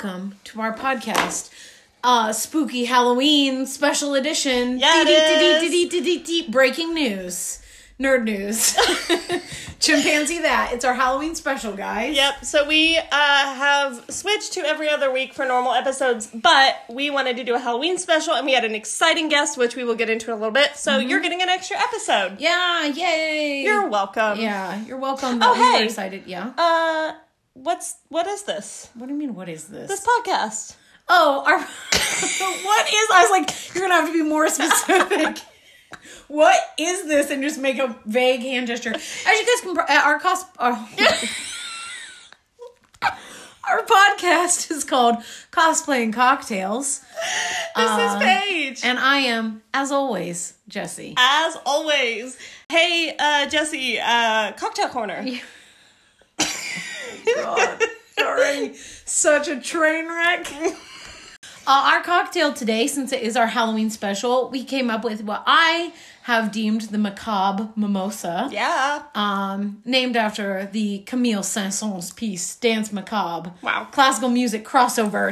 welcome to our podcast. Uh, spooky Halloween special edition. Yeah. Breaking news. Nerd news. Chimpanzee that. It's our Halloween special, guys. Yep. So we uh, have switched to every other week for normal episodes, but we wanted to do a Halloween special, and we had an exciting guest, which we will get into in a little bit. So Mm-hmm. you're getting an extra episode. Yeah, yay. You're welcome. Yeah, you're welcome. Oh, We were hey. excited. Yeah. Uh, what's what is this? What do you mean, what is this? This podcast. Oh, our, what is? I was like, you're gonna have to be more specific. what is this? And just make a vague hand gesture. As you guys can, pro- uh, our cost, uh, our podcast is called Cosplaying Cocktails, This is Paige. and I am, as always, Jesse. As always, hey uh, Jesse, uh, cocktail corner. God, such a train wreck. Uh, our cocktail today, since it is our Halloween special, we came up with what I have deemed the macabre mimosa. Yeah. Um, named after the Camille Saint-Saëns piece, Danse Macabre. Wow. Classical music crossover.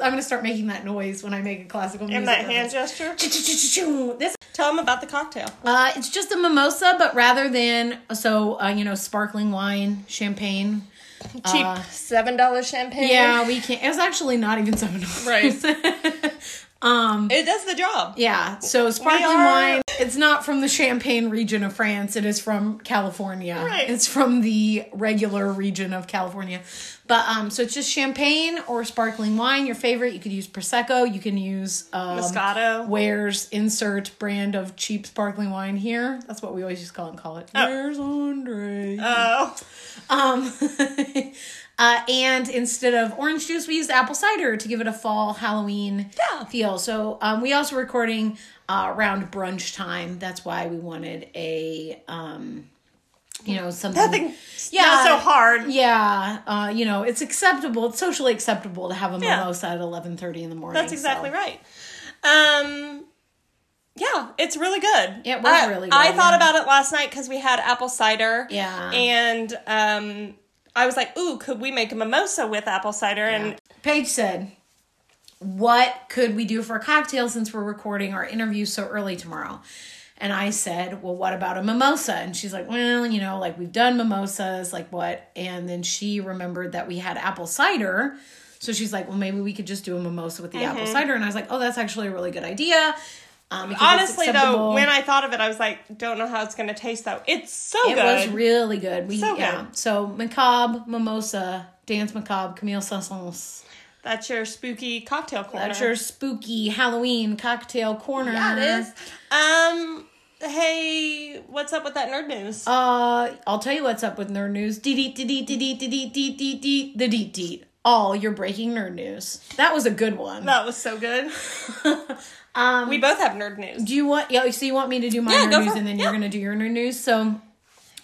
I'm gonna start making that noise when I make a classical music. And that hand gesture. This Tell them about the cocktail. uh, it's just a mimosa, but rather than so uh, you know sparkling wine, champagne. Cheap seven dollar champagne. Uh, Yeah, we can't. It's actually not even seven dollars. Right. Um, it does the job. Yeah. So sparkling are- wine. It's not from the Champagne region of France. It is from California. Right. It's from the regular region of California. But um, so it's just champagne or sparkling wine. Your favorite. You could use prosecco. You can use um, Moscato. Where's insert brand of cheap sparkling wine here? That's what we always just call it. Call it. Where's Andre? Oh. Um, uh, and instead of orange juice, we used apple cider to give it a fall Halloween Yeah. feel. So um, we also recording uh, around brunch time. That's why we wanted a, um, you know, something. Nothing. Yeah. Not so hard. Yeah, uh, you know, it's acceptable. It's socially acceptable to have a Yeah. mimosa at eleven thirty in the morning. That's exactly so. right. Um, yeah, it's really good. It was I- really good, I thought yeah. about it last night because we had apple cider. Yeah. And um, I was like, ooh, could we make a mimosa with apple cider? And Paige said, What could we do for a cocktail since we're recording our interview so early tomorrow? And I said, Well, what about a mimosa? And she's like, Well, you know, like we've done mimosas, like what? And then she remembered that we had apple cider. So she's like, Well, maybe we could just do a mimosa with the apple cider. And I was like, Oh, that's actually a really good idea. Um, honestly, though, when I thought of it, I was like, don't know how it's going to taste, though. It's so it good. It was really good. We So yeah. good. So macabre, mimosa, danse macabre, Camille Saint-Saëns. That's your spooky cocktail corner. That's your spooky Halloween cocktail corner. Yeah, it is. Um, hey, what's up with that nerd news? Uh, I'll tell you what's up with nerd news. Dee dee dee dee dee dee dee dee dee the dee dee. All your breaking nerd news. That was a good one. that was so good. um, We both have nerd news. do you want? Yeah, so you want me to do my Yeah, nerd news and then Yeah. you're gonna do your nerd news. So,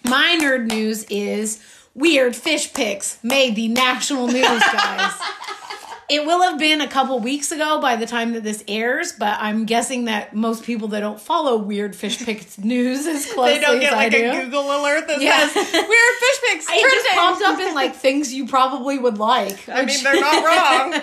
my nerd news is weird fish pics made the national news, guys. It will have been a couple weeks ago by the time that this airs, but I'm guessing that most people that don't follow weird fish pics news as closely They don't get like I a do. Google alert that Yeah. says weird fish pics It just trending." popped up in like things you probably would like. I mean, they're not wrong.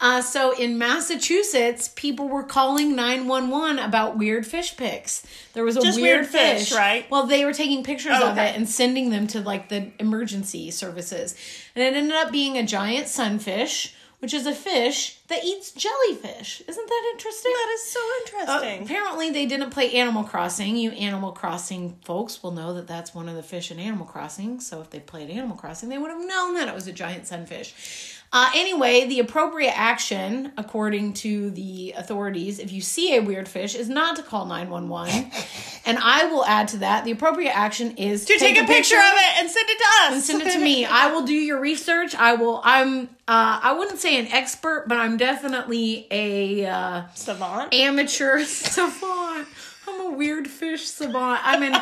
Uh, so in Massachusetts, people were calling 911 about weird fish pics. There was a weird, weird fish, fish, right? Well, they were taking pictures Oh, of okay. it and sending them to like the emergency services. And it ended up being a giant sunfish, which is a fish that eats jellyfish. Isn't that interesting? That is so Uh, interesting. apparently, they didn't play Animal Crossing. You Animal Crossing folks will know that that's one of the fish in Animal Crossing. So if they played Animal Crossing, they would have known that it was a giant sunfish. Uh, anyway, the appropriate action, according to the authorities, if you see a weird fish, is not to call 911. and I will add to that the appropriate action is to take, a picture, of it and send it to us. and send it to me. I will do your research. I will. I'm. Uh, I wouldn't say an expert, but I'm definitely a uh, Savant. amateur savant. I'm a weird fish savant. I'm an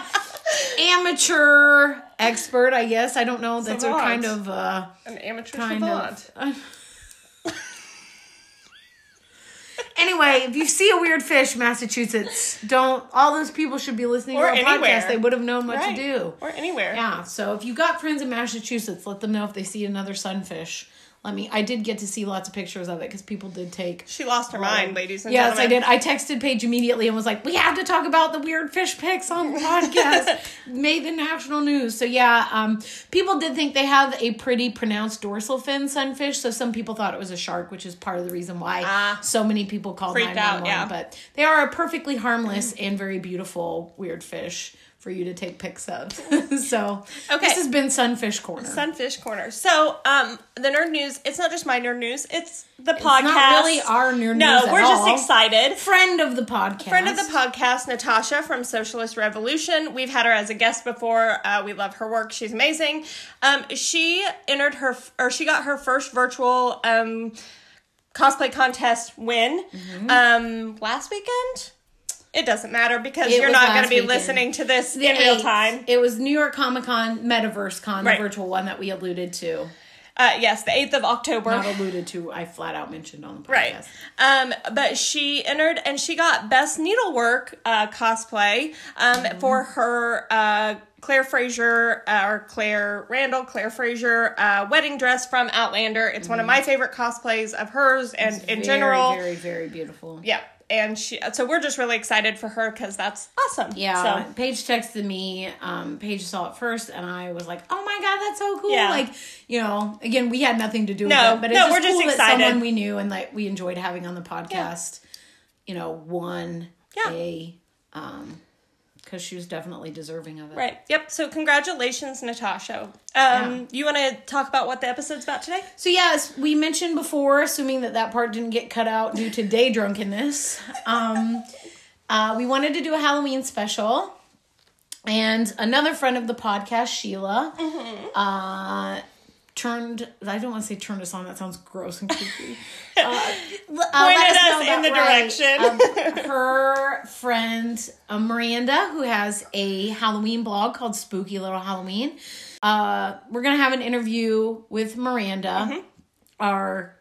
amateur expert, I guess. I don't know. That's a kind of uh, An amateur kind savant. of. Anyway, if you see a weird fish, Massachusetts, don't. All those people should be listening Or to our anywhere. podcast. They would have known what Right. to do. Or anywhere. Yeah. So if you got friends in Massachusetts, let them know if they see another sunfish. Let me. I did get to see lots of pictures of it because people did take. She lost her mind, ladies and Yes, I did. I texted Paige immediately and was like, "We have to talk about the weird fish pics on the podcast." Made the national news. So yeah, um, people did think they have a pretty pronounced dorsal fin sunfish. So some people thought it was a shark, which is part of the reason why Ah. so many people called Freaked out, yeah. But they are a perfectly harmless and very beautiful weird fish for you to take pics of. so Okay. this has been Sunfish Corner. Sunfish Corner. So, um, the nerd news. It's not just my nerd news. It's the It's podcast. not really our nerd No, news at we're just all. excited. Friend of the podcast. Friend of the podcast, Natasha from Socialist Revolution. We've had her as a guest before. Uh, we love her work. She's amazing. Um, she entered her, or she got her first virtual um, cosplay contest win Mm-hmm. um, last weekend. It doesn't matter because It you're not going to be weekend. listening to this The in real time. It was New York Comic Con, Metaverse Con, Right. the virtual one that we alluded to. Uh, yes, the 8th of October. Not alluded to, I flat out mentioned on the podcast. Right. Um, but she entered and she got best needlework uh, cosplay um, Mm-hmm. for her uh, Claire Fraser uh, or Claire Randall, Claire Fraser uh, wedding dress from Outlander. It's one of my favorite cosplays of hers and in Mm-hmm. Very, general. Very, very beautiful. Yeah. And she, so we're just really excited for her because that's awesome. Yeah, So, Paige texted me. Um, Paige saw it first, and I was like, "Oh my god, that's so cool!" Yeah. Like, you know, again, we had nothing to do with No, it, but no, it's just we're just cool that someone we knew and like we enjoyed having on the podcast. You know, won Yeah. a um, because she was definitely deserving of it. right. Yep. So congratulations, Natasha. Um, You want to talk about what the episode's about today? So yes, we mentioned before, assuming that that part didn't get cut out due to day drunkenness. Um, uh, we wanted to do a Halloween special, and another friend of the podcast, Sheila, uh, turned. I don't want to say turned us on. That sounds gross and creepy. Uh, uh, Pointed know us in the right. direction. Um, her friend uh, Miranda, who has a Halloween blog called Spooky Little Halloween. Uh, we're gonna have an interview with Miranda, Mm-hmm. our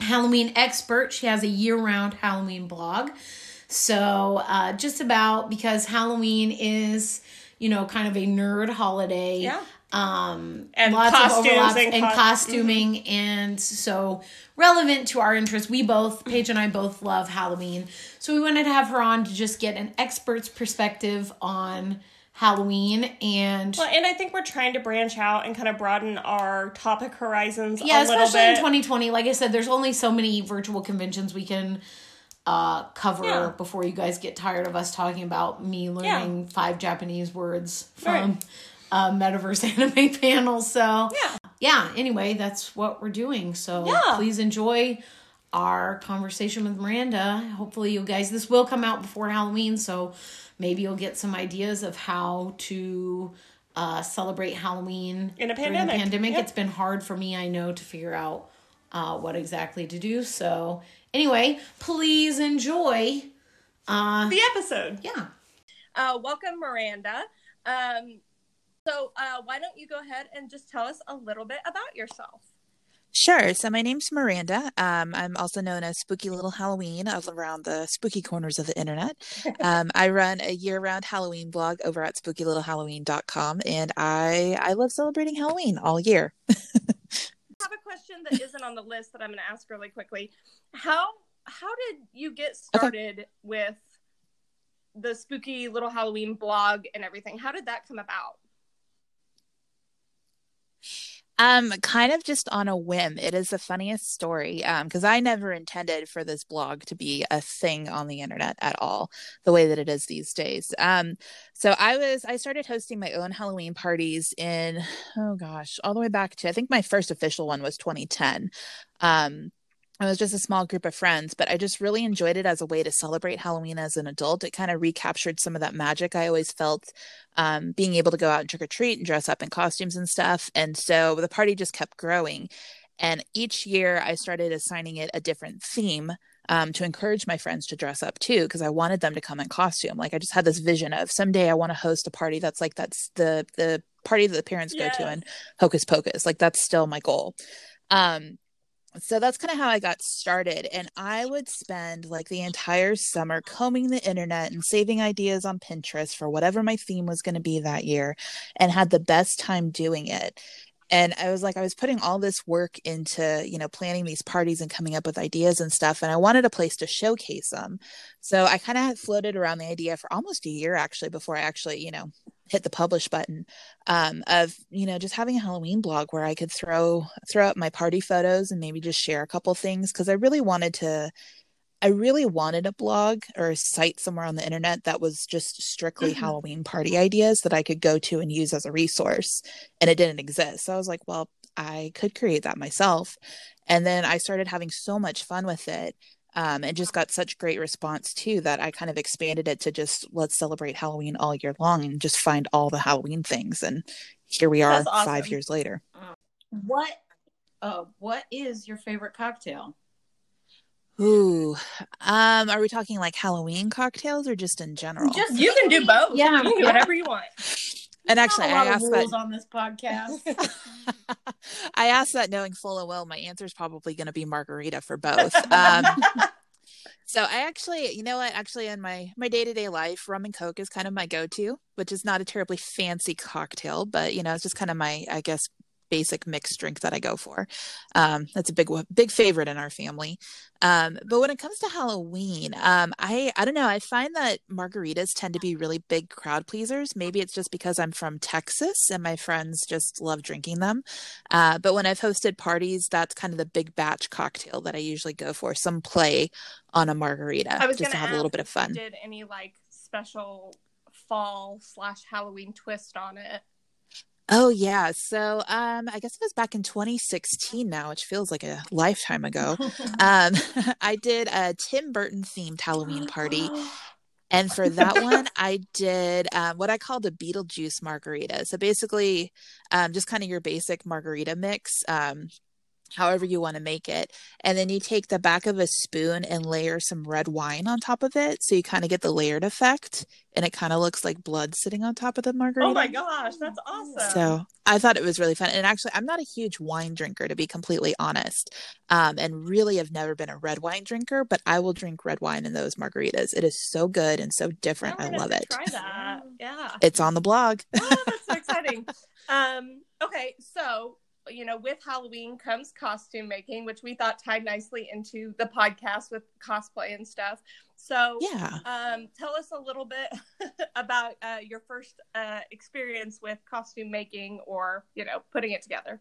Halloween expert. She has a year-round Halloween blog. So uh, just about because Halloween is, you know, kind of a nerd holiday. Yeah. Um, And lots of costumes overlaps and and, cos- costuming, and so relevant to our interests. We both, Paige and I, both love Halloween, so we wanted to have her on to just get an expert's perspective on Halloween and. Well, and I think we're trying to branch out and kind of broaden our topic horizons yeah, a little especially in 2020. Like I said, there's only so many virtual conventions we can uh, cover Yeah. before you guys get tired of us talking about me learning five Japanese words from Right. Metaverse anime panel. So Yeah. yeah. Anyway, that's what we're doing. So Yeah. please enjoy our conversation with Miranda. Hopefully, you guys this will come out before Halloween, so maybe you'll get some ideas of how to uh, celebrate Halloween In a pandemic. Pandemic. Yep. It's been hard for me, I know, to figure out uh, what exactly to do. So anyway, please enjoy. Uh, the episode. yeah. Uh, welcome, Miranda. Um, so, uh, why don't you go ahead and just tell us a little bit about yourself? Sure. So my name's Miranda. Um, I'm also known as Spooky Little Halloween of around the spooky corners of the internet. Um, I run a year-round Halloween blog over at spookylittlehalloween.com, and I I love celebrating Halloween all year. I have a question that isn't on the list that I'm going to ask really quickly. How how did you get started with the spooky little Halloween blog and everything? How did that come about? Um, kind of just on a whim. It is the funniest story. Um, because I never intended for this blog to be a thing on the internet at all, the way that it is these days. Um, so I was I started hosting my own Halloween parties in oh gosh, all the way back to I think my first official one was 2010. Um, it was just a small group of friends, but I just really enjoyed it as a way to celebrate Halloween as an adult. It kind of recaptured some of that magic I always felt um, being able to go out and trick or treat and dress up in costumes and stuff. And so the party just kept growing. And each year I started assigning it a different theme um, to encourage my friends to dress up too, because I wanted them to come in costume. Like I just had this vision of someday I want to host a party that's like that's the the party that the parents go to Yes. in Hocus Pocus. Like that's still my goal. Um, so that's kind of how I got started. And I would spend like the entire summer combing the internet and saving ideas on Pinterest for whatever my theme was going to be that year and had the best time doing it. and I was like, I was putting all this work into, you know, planning these parties and coming up with ideas and stuff. And I wanted a place to showcase them. So I kind of had floated around the idea for almost a year actually before I actually, you know, hit the publish button um, of you know just having a halloween blog where i could throw throw up my party photos and maybe just share a couple things because i really wanted to i really wanted a blog or a site somewhere on the internet that was just strictly mm-hmm. halloween party ideas that i could go to and use as a resource and it didn't exist so i was like well i could create that myself and then i started having so much fun with it um, and just got such great response too that I kind of expanded it to just let's celebrate Halloween all year long and just find all the Halloween things. And here we are awesome. five years later. What uh, what is your favorite cocktail? Ooh, um, are we talking like Halloween cocktails or just in general? Just you can do both. Yeah, you can do whatever you want. And actually, I asked that on this podcast. I asked that knowing full well my answer is probably going to be margarita for both. Um, so I actually, you know what? Actually, in my my day to day life, rum and coke is kind of my go to, which is not a terribly fancy cocktail, but you know, it's just kind of my, I guess, basic mixed drink that I go for. Um, that's a big big favorite in our family. Um, but when it comes to Halloween, um, I I don't know. I find that margaritas tend to be really big crowd pleasers. Maybe it's just because I'm from Texas and my friends just love drinking them. Uh, but when I've hosted parties, that's kind of the big batch cocktail that I usually go for. Some play on a margarita I was just to have a little bit of fun. Did any like special fall slash Halloween twist on it? Oh yeah. So um I guess it was back in 2016 now, which feels like a lifetime ago. um I did a Tim Burton themed Halloween party. And for that one, I did um, what I called a Beetlejuice margarita. So basically, um, just kind of your basic margarita mix. Um, however you want to make it. And then you take the back of a spoon and layer some red wine on top of it. So you kind of get the layered effect and it kind of looks like blood sitting on top of the margarita. Oh my gosh, that's awesome. So I thought it was really fun. And actually, I'm not a huge wine drinker, to be completely honest. Um, and really have never been a red wine drinker, but I will drink red wine in those margaritas. It is so good and so different. I love it. Try that. Yeah. It's on the blog. oh, that's so exciting. um, okay, so you know, with Halloween comes costume making, which we thought tied nicely into the podcast with cosplay and stuff. So, yeah, um, tell us a little bit about uh, your first uh, experience with costume making, or you know, putting it together.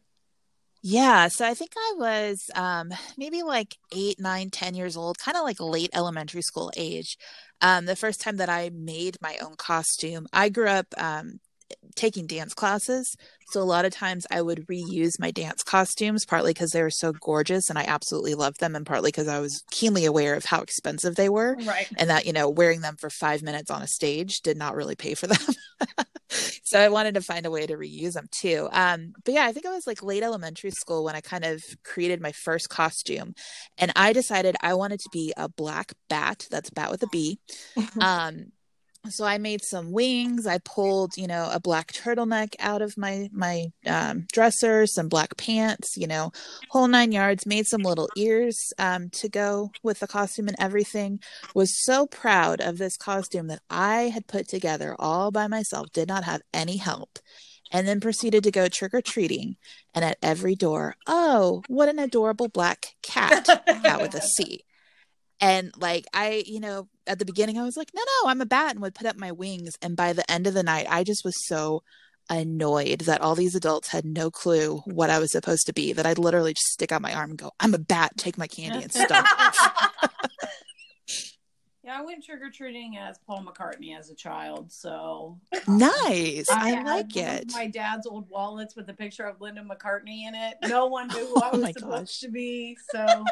Yeah, so I think I was um, maybe like eight, nine, ten years old, kind of like late elementary school age. Um, the first time that I made my own costume, I grew up um, taking dance classes. So a lot of times I would reuse my dance costumes, partly because they were so gorgeous and I absolutely loved them, and partly because I was keenly aware of how expensive they were. Right. And that, you know, wearing them for five minutes on a stage did not really pay for them. so I wanted to find a way to reuse them too. Um, but yeah, I think I was like late elementary school when I kind of created my first costume. And I decided I wanted to be a black bat. That's bat with a B. um, so I made some wings. I pulled, you know, a black turtleneck out of my my um, dresser, some black pants, you know, whole nine yards. Made some little ears um, to go with the costume and everything. Was so proud of this costume that I had put together all by myself. Did not have any help. And then proceeded to go trick or treating. And at every door, oh, what an adorable black cat, cat with a C. And like I, you know, at the beginning I was like, no, no, I'm a bat and would put up my wings. And by the end of the night, I just was so annoyed that all these adults had no clue what I was supposed to be, that I'd literally just stick out my arm and go, I'm a bat, take my candy and stuff. yeah, I went trick or treating as Paul McCartney as a child. So um, nice. I, I like it. My dad's old wallets with a picture of Linda McCartney in it. No one knew who I oh was oh supposed gosh. to be. So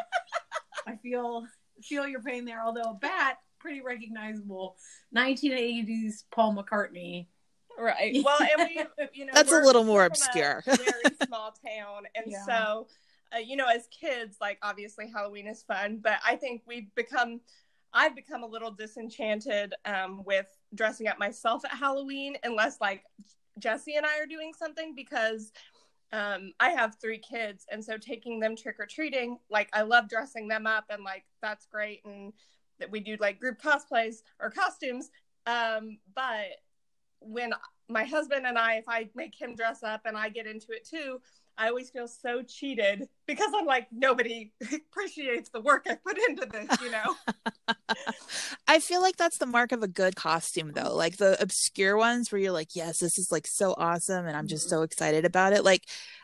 I feel feel your pain there. Although a bat, pretty recognizable, 1980s Paul McCartney. Right. Well, and we, you know, that's a little more obscure. very small town, and yeah. so, uh, you know, as kids, like obviously Halloween is fun, but I think we've become, I've become a little disenchanted um, with dressing up myself at Halloween, unless like Jesse and I are doing something because um, I have three kids, and so taking them trick or treating, like I love dressing them up, and like that's great, and that we do like group cosplays or costumes. Um, but when my husband and I, if I make him dress up and I get into it too, I always feel so cheated because I'm like, nobody appreciates the work I put into this, you know? I feel like that's the mark of a good costume, though. Like the obscure ones where you're like, yes, this is like so awesome and I'm just mm-hmm. so excited about it. Like,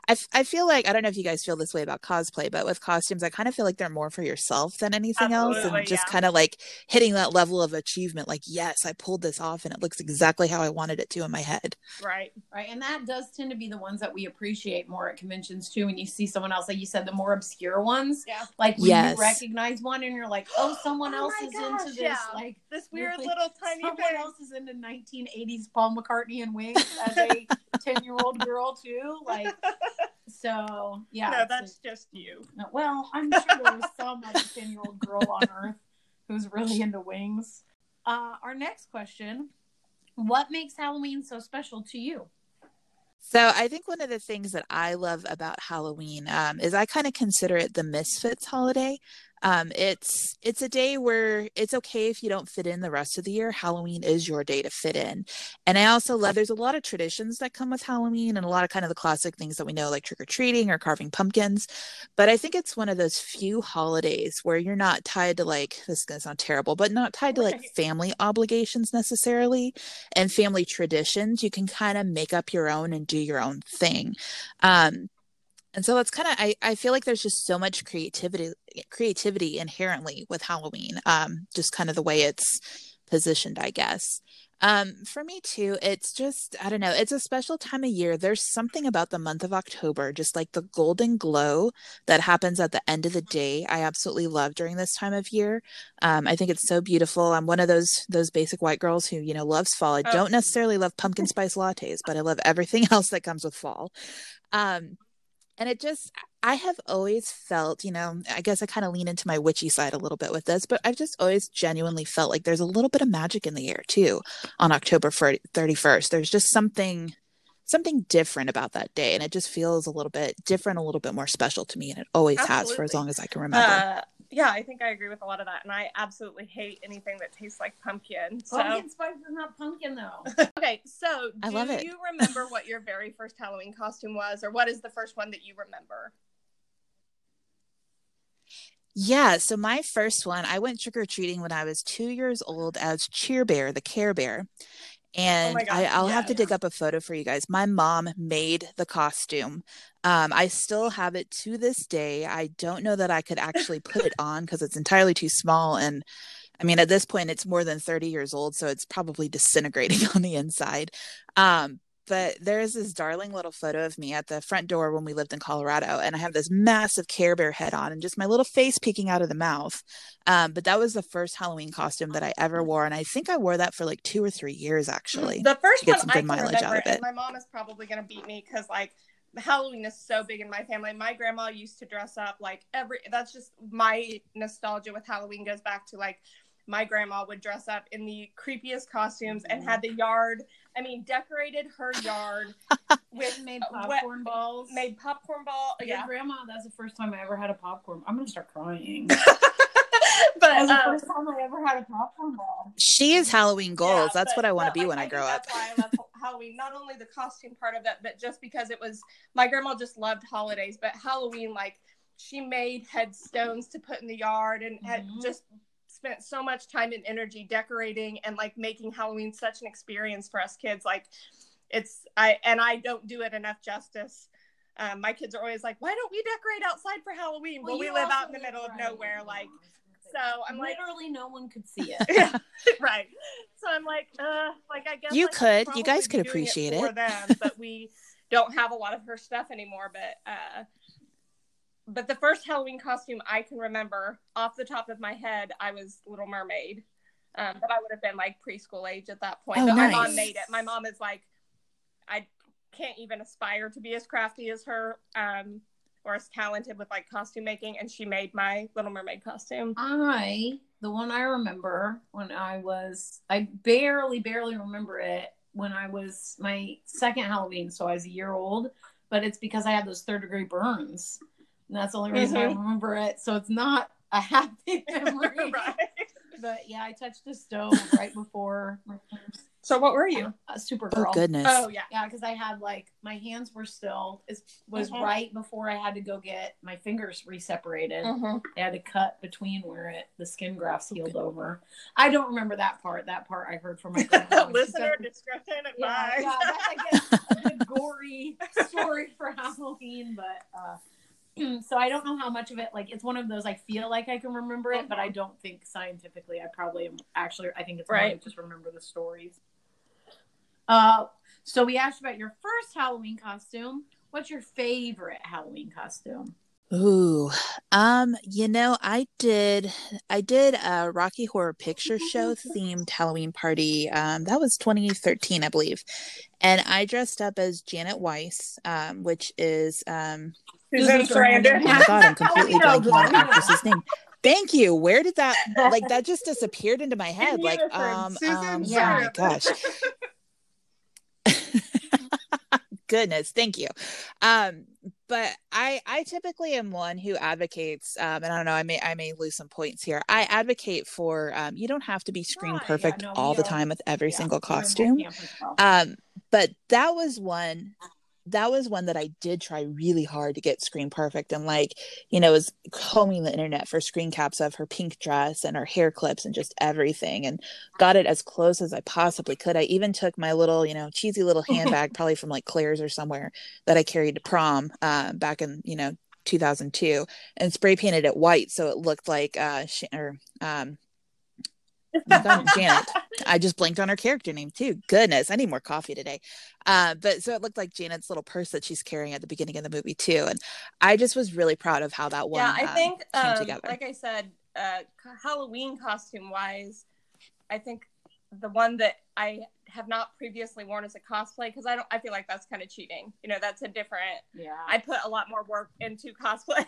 I, f- I feel like I don't know if you guys feel this way about cosplay, but with costumes, I kind of feel like they're more for yourself than anything else, and just yeah. kind of like hitting that level of achievement. Like, yes, I pulled this off, and it looks exactly how I wanted it to in my head. Right. Right. And that does tend to be the ones that we appreciate more at conventions too. When you see someone else, like you said, the more obscure ones, Yeah. like when Yes. you recognize one and you're like, oh, someone Oh else my is gosh, into this. yeah. Like This weird Really? little tiny someone thing. else is into 1980s Paul McCartney and Wings as a 10 year old girl too. Like, so yeah. no, it's that's just you. a- well, I'm sure there was some like 10 year old girl on earth who's really into wings. Uh, our next question What makes Halloween so special to you? So I think one of the things that I love about Halloween um, is I kind of consider it the misfits holiday. Um, it's it's a day where it's okay if you don't fit in the rest of the year. Halloween is your day to fit in, and I also love. There's a lot of traditions that come with Halloween, and a lot of kind of the classic things that we know, like trick or treating or carving pumpkins. But I think it's one of those few holidays where you're not tied to like this is gonna sound terrible, but not tied to like family obligations necessarily and family traditions. You can kind of make up your own and do your own thing. Um, and so it's kind of I, I feel like there's just so much creativity creativity inherently with Halloween. Um, just kind of the way it's positioned, I guess. Um, for me too, it's just I don't know, it's a special time of year. There's something about the month of October, just like the golden glow that happens at the end of the day. I absolutely love during this time of year. Um, I think it's so beautiful. I'm one of those those basic white girls who, you know, loves fall. I Oh. don't necessarily love pumpkin spice lattes, but I love everything else that comes with fall. Um, and it just I have always felt, you know, I guess I kind of lean into my witchy side a little bit with this, but I've just always genuinely felt like there's a little bit of magic in the air too on October 31st. There's just something something different about that day and it just feels a little bit different, a little bit more special to me and it always has for as long as I can remember. Uh, yeah, I think I agree with a lot of that, and I absolutely hate anything that tastes like pumpkin. So, Pumpkin spice is not pumpkin though. okay, so I do love it. you remember what your very first Halloween costume was, or what is the first one that you remember? Yeah, so my first one, I went trick or treating when I was two years old as Cheer Bear, the Care Bear. And Oh I, I'll have to dig up a photo for you guys. My mom made the costume. Um, I still have it to this day. I don't know that I could actually put it on because it's entirely too small. And I mean, at this point, it's more than 30 years old, so it's probably disintegrating on the inside. Um, but there is this darling little photo of me at the front door when we lived in Colorado, and I have this massive Care Bear head on and just my little face peeking out of the mouth. Um, but that was the first Halloween costume that I ever wore, and I think I wore that for like two or three years actually. The first get one some I good can mileage remember, out of and it. my mom is probably gonna beat me because like Halloween is so big in my family. My grandma used to dress up like every. That's just my nostalgia with Halloween goes back to like my grandma would dress up in the creepiest costumes and had the yard. I mean, decorated her yard with made popcorn balls. made popcorn ball. Your Yeah, grandma, that's the first time I ever had a popcorn. I'm gonna start crying. but That was the um, first time I ever had a popcorn ball. She is Halloween goals. Yeah, That's but- what I want to be like, when I think grow up. That's why I love Halloween. Not only the costume part of it, but just because it was my grandma just loved holidays. But Halloween, like she made headstones to put in the yard and had Mhm. just spent so much time and energy decorating and like making Halloween such an experience for us kids. Like it's I and I don't do it enough justice. Um, my kids are always like, "Why don't we decorate outside for Halloween?" Well, we live out in the live middle of nowhere, like so. I'm like, literally no one could see it. yeah, right. So I'm like, uh, like I guess You I should could. You guys could appreciate for it. them, but we don't have a lot of her stuff anymore. But uh, but the first Halloween costume I can remember off the top of my head, I was Little Mermaid. Um, but I would have been like preschool age at that point. Oh, but my mom made it. My mom is like, I can't even aspire to be as crafty as her. Um, or as talented with like costume making, and she made my Little Mermaid costume. I, the one I remember when I was, I barely, barely remember it when I was my second Halloween. So I was a year old, but it's because I had those third degree burns. And that's the only reason I Mhm. remember it. So it's not a happy memory. right. But yeah, I touched the stove right before So what were you? A Supergirl. Oh goodness. Oh yeah. Yeah, because I had like my hands were still it was Mhm. right before I had to go get my fingers reseparated. Mm-hmm. They had to cut between where it the skin grafts healed over. I don't remember that part. That part I heard from my grandma. when Listener said- discretion yeah, yeah, that's I guess a good gory story for Halloween, but uh so I don't know how much of it like it's one of those I feel like I can remember it, but I don't think scientifically I probably am actually I think it's more Right. just remember the stories. Uh so we asked about your first Halloween costume. What's your favorite Halloween costume? Ooh, um, you know, I did, I did a Rocky Horror Picture Show themed Halloween party. Um, that was 2013, I believe, and I dressed up as Janet Weiss, um, which is, um, Susan Susan Sarandon. oh my god, I'm completely Oh, know, blanking on we the know. actress's name. Thank you. Where did that, like, that just disappeared into my head? Like, unison, um, Susan um, oh Yeah. my gosh. goodness thank you um but i i typically am one who advocates um and i don't know i may i may lose some points here i advocate for um you don't have to be screen Right, yeah, perfect no, all the don't- time with every Yeah, single we're in that costume camp as well. um but that was one that was one that I did try really hard to get screen perfect and like, you know, was combing the internet for screen caps of her pink dress and her hair clips and just everything and got it as close as I possibly could. I even took my little, you know, cheesy little handbag, probably from like Claire's or somewhere that I carried to prom uh, back in, you know, 2002 and spray painted it white so it looked like uh sh- or um oh Janet. I just blinked on her character name too. Goodness, I need more coffee today. Uh, but so it looked like Janet's little purse that she's carrying at the beginning of the movie too, and I just was really proud of how that one. yeah, I um, think came um, together. like I said, uh, Halloween costume wise, I think the one that I have not previously worn as a cosplay because I don't. I feel like that's kind of cheating. You know, that's a different. yeah. I put a lot more work into cosplays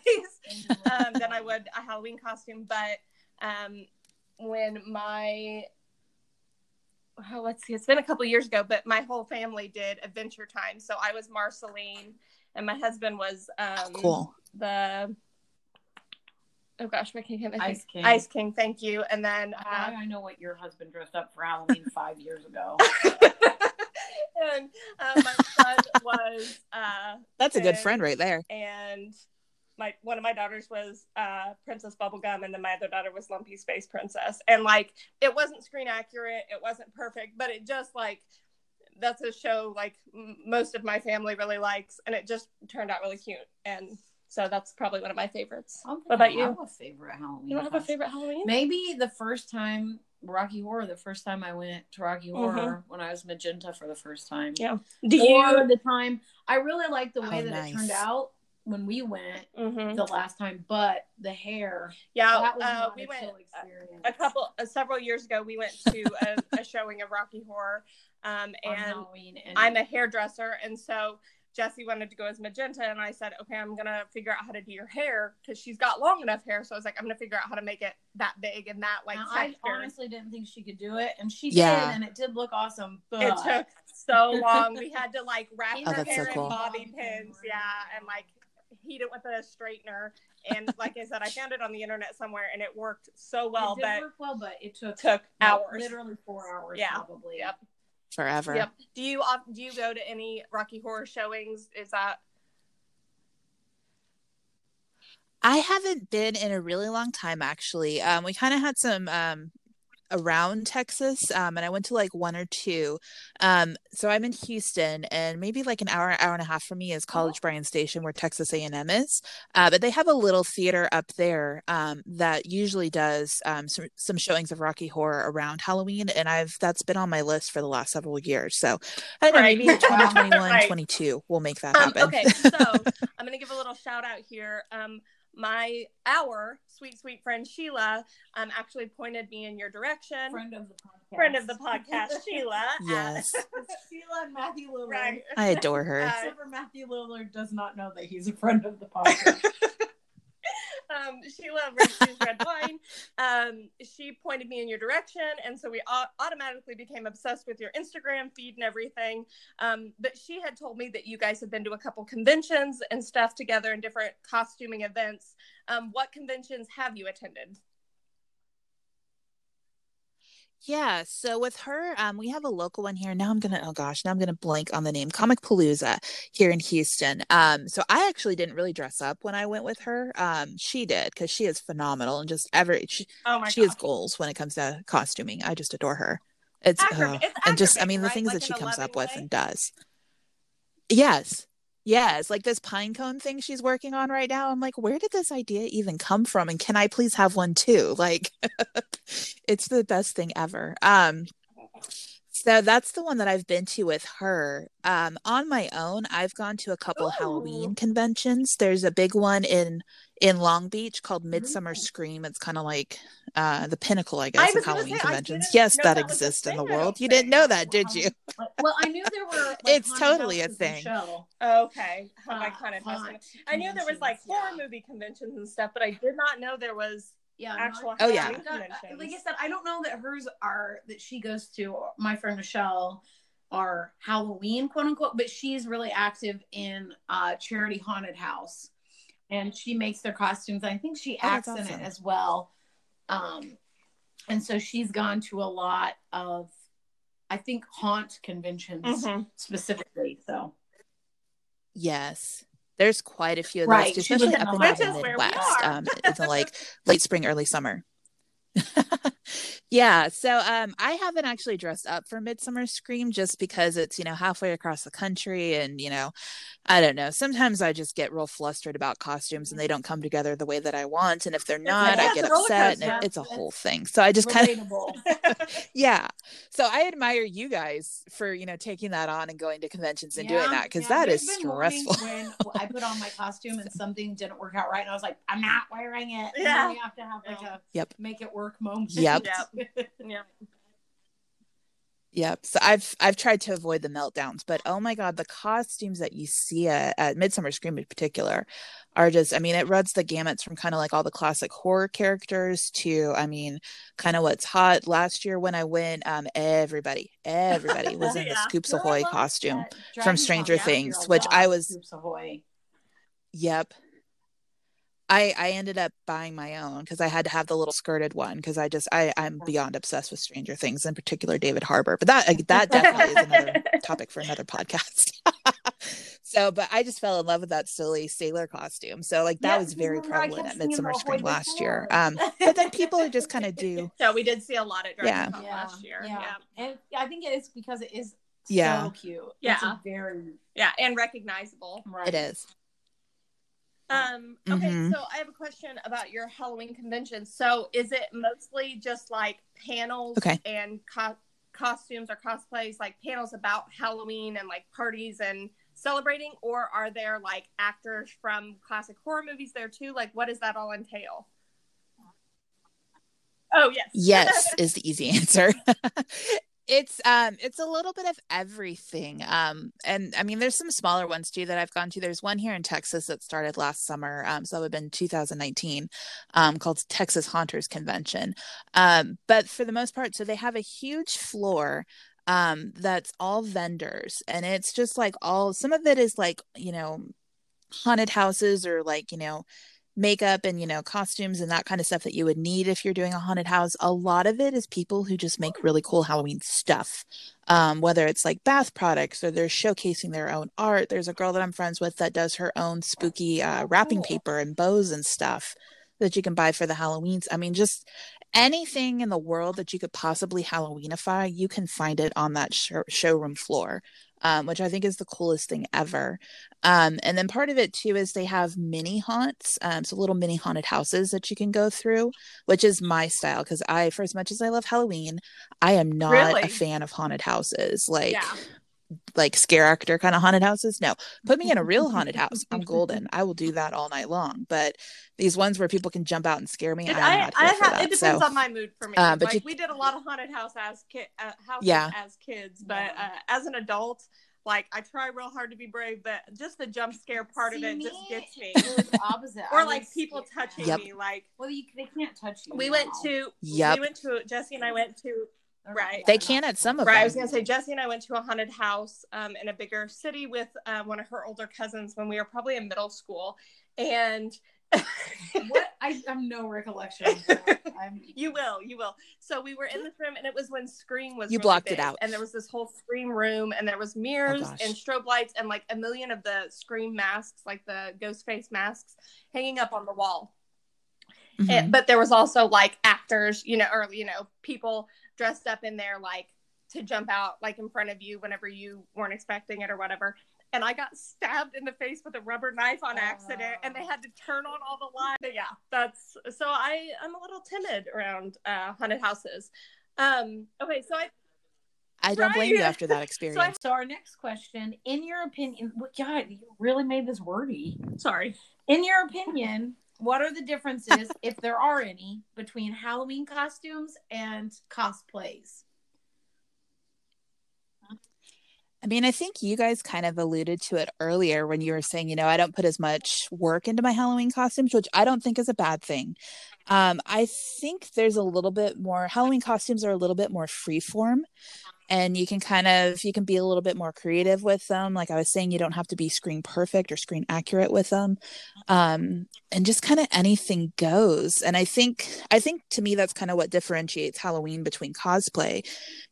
um, than I would a Halloween costume. But um, when my oh, let's see, it's been a couple years ago, but my whole family did Adventure Time. So I was Marceline, and my husband was um, cool. the oh gosh, my can't think? Ice King. Ice King, thank you. And then I, uh, I know what your husband dressed up for Halloween five years ago. and uh, my son was uh, That's a good friend right there. and my one of my daughters was uh, Princess Bubblegum, and then my other daughter was Lumpy Space Princess. And like, it wasn't screen accurate, it wasn't perfect, but it just like that's a show like m- most of my family really likes, and it just turned out really cute. And so that's probably one of my favorites. I What about I you? have a favorite Halloween. You don't have a favorite Halloween? Maybe the first time Rocky Horror, the first time I went to Rocky Horror when I was magenta for the first time. Mm-hmm. Yeah. Do or you? the time I really liked the way Oh, that nice. it turned out when we went Mhm. the last time, but the hair Yeah, that was uh, we a went chill a couple uh, several years ago. We went to a, a showing of Rocky Horror, um, and and I'm a hairdresser, and so Jesse wanted to go as magenta, and I said, okay, I'm gonna figure out how to do your hair because she's got long enough hair. So I was like, I'm gonna figure out how to make it that big and that like Now, I honestly didn't think she could do it, and she Yeah. did, and it did look awesome. But it took so long. We had to like wrap Oh, her that's so hair cool. in bobby pins, yeah, and like heat it with a straightener. And like I said, I found it on the internet somewhere, and it worked so well. it did But work well, but it took took hours. literally four hours, Yeah. probably. Yep. Forever. Yep. Do you op- do you go to any Rocky Horror showings? Is that I haven't been in a really long time actually. Um, we kind of had some um around Texas, um, and I went to like one or two. Um, so I'm in Houston, and maybe like an hour, hour and a half from me is College Bryan Station, where Texas A&M is. Uh, but they have a little theater up there um, that usually does um, some, some showings of Rocky Horror around Halloween, and I've that's been on my list for the last several years. So I don't know, maybe 2021, Right. 22 will make that Um, happen. okay, so I'm gonna give a little shout out here. My our sweet sweet friend Sheila um actually pointed me in your direction. Friend of the podcast. Friend of the podcast, Sheila. at- Yes. Sheila and Matthew Lillard. right. I adore her. Uh, Except for Matthew Lillard does not know that he's a friend of the podcast. um, Sheila Red Red Wine. Um, she pointed me in your direction, and so we au- automatically became obsessed with your Instagram feed and everything. Um, but she had told me that you guys had been to a couple conventions and stuff together and different costuming events. Um, what conventions have you attended? Yeah, so with her, um, we have a local one here. Now I'm gonna, oh gosh, now I'm gonna blank on the name. Comicpalooza here in Houston. Um, so I actually didn't really dress up when I went with her. Um, she did because she is phenomenal and just every she, Oh my she has goals when it comes to costuming. I just adore her. It's, uh, it's and just I mean the right? things Like that she comes up with and does. Yes. Yes, like this pine cone thing she's working on right now. I'm like, where did this idea even come from? And can I please have one too? Like, it's the best thing ever. Um, so that's the one that I've been to with her. Um, on my own, I've gone to a couple Ooh. Halloween conventions. There's a big one in in Long Beach called Midsummer Ooh. Scream. It's kind of like uh the pinnacle, I I guess, was of Halloween say, conventions. Yes, that that exists in the world. You didn't know that, did you? Well, I knew there were. Like, It's totally a thing. Okay, I kind of I knew there was like horror yeah. movie conventions and stuff, but I did not know there was Yeah, actual no, Oh, yeah. Got- like I said, I don't know that hers are that she goes to. My friend Michelle are Halloween, quote unquote, but she's really active in uh, charity haunted house, and she makes their costumes. I think she Oh, acts that's in awesome. it as well. Um, and so she's gone to a lot of, I think, haunt conventions Mhm. specifically. So Yes. There's quite a few of those, Right, especially up in in the Which is where we Midwest. Um, it's in like late spring, early summer. yeah, so um, I haven't actually dressed up for Midsummer Scream just because it's you know halfway across the country, and you know, I don't know. Sometimes I just get real flustered about costumes, and they don't come together the way that I want, and if they're not, I get upset, and it, it's a whole thing. So I just kind of yeah. So I admire you guys for you know taking that on and going to conventions and doing that because yeah, that is stressful. When I put on my costume and something didn't work out right, and I was like, I'm not wearing it. Yeah. you have to have like a Yep. make it work moment. Yep. yeah. Yep. So I've I've tried to avoid the meltdowns, but oh my god, the costumes that you see at, at Midsummer Scream in particular are just I mean, it runs the gamuts from kind of like all the classic horror characters to I mean, kind of what's hot. Last year when I went, um, everybody, everybody was in the Scoops Ahoy costume. from Stranger Con last year Things, which I was- Scoops Ahoy. Yep. I I ended up buying my own because I had to have the little skirted one because I just I I'm beyond obsessed with Stranger Things, in particular David Harbour. But that that definitely is another topic for another podcast. so, but I just fell in love with that silly sailor costume. So, like that Yeah, was very remember prevalent at Midsummer the Scream last year. Um, but then people are just kind of do. Yeah, we did see a lot at Yeah. Dragon Con last year. Yeah. Yeah. and I think it's because it is Yeah. so cute. It's Yeah. a very Yeah, and recognizable. right. It is. Um, okay, Mhm. so I have a question about your Halloween convention. So is it mostly just like panels Okay. and co- costumes or cosplays, like panels about Halloween and like parties and celebrating, or are there like actors from classic horror movies there too? Like, what does that all entail? Oh yes, yes is the easy answer it's um it's a little bit of everything um and i mean there's some smaller ones too that i've gone to. There's one here in texas that started last summer um so it would have been 2019 um called texas haunters convention. Um but for the most part so they have a huge floor um that's all vendors and it's just like all some of it is like you know haunted houses or like you know makeup and you know costumes and that kind of stuff that you would need if you're doing a haunted house a lot of it is people who just make really cool halloween stuff um, whether it's like bath products or they're showcasing their own art. There's a girl that i'm friends with that does her own spooky uh, wrapping paper and bows and stuff that you can buy for the halloweens. I mean just anything in the world that you could possibly halloweenify you can find it on that show- showroom floor um, which i think is the coolest thing ever um, and then part of it too is they have mini haunts, um, so little mini haunted houses that you can go through, which is my style because I, for as much as I love Halloween, I am not Really? a fan of haunted houses, like yeah. Like scare actor kind of haunted houses. No, put me in a real haunted house. I'm golden. I will do that all night long. But these ones where people can jump out and scare me, It, I'm I, not I here for have, that. it depends so on my mood for me. Uh, but like you- we did a lot of haunted house as ki- uh, houses Yeah. as kids, but uh, as an adult, like I try real hard to be brave, but just the jump scare part See, of it just gets me. It was opposite. or like people touching Yep. me, like Well, you, they can't touch you. we now. went to Yep. we went to Jesse and I went to They're right. they can not at some of right. I was gonna say Jesse and I went to a haunted house um, in a bigger city with uh, one of her older cousins when we were probably in middle school, and what? I have no recollection. I'm, You will, you will. So we were in this room, and it was when Scream was. You really blocked it out. and there was this whole Scream room, and there was mirrors gosh. and strobe lights, and like a million of the Scream masks, like the ghost face masks, hanging up on the wall. Mhm. And- but there was also like actors, you know, or you know, people dressed up in there like to jump out like in front of you whenever you weren't expecting it or whatever. And I got stabbed in the face with a rubber knife on accident, and they had to turn on all the lights. But yeah, that's so I I'm a little timid around uh, haunted houses. Um, okay, so I I don't blame you after that experience. so our next question, in your opinion, God, you really made this wordy. sorry. In your opinion, what are the differences, if there are any, between Halloween costumes and cosplays? I mean, I think you guys kind of alluded to it earlier when you were saying, you know, I don't put as much work into my Halloween costumes, which I don't think is a bad thing. Um, I think there's a little bit more, Halloween costumes are a little bit more freeform and you can kind of, you can be a little bit more creative with them. Like I was saying, you don't have to be screen perfect or screen accurate with them. Um, and just kind of anything goes. And I think, I think to me, that's kind of what differentiates Halloween between cosplay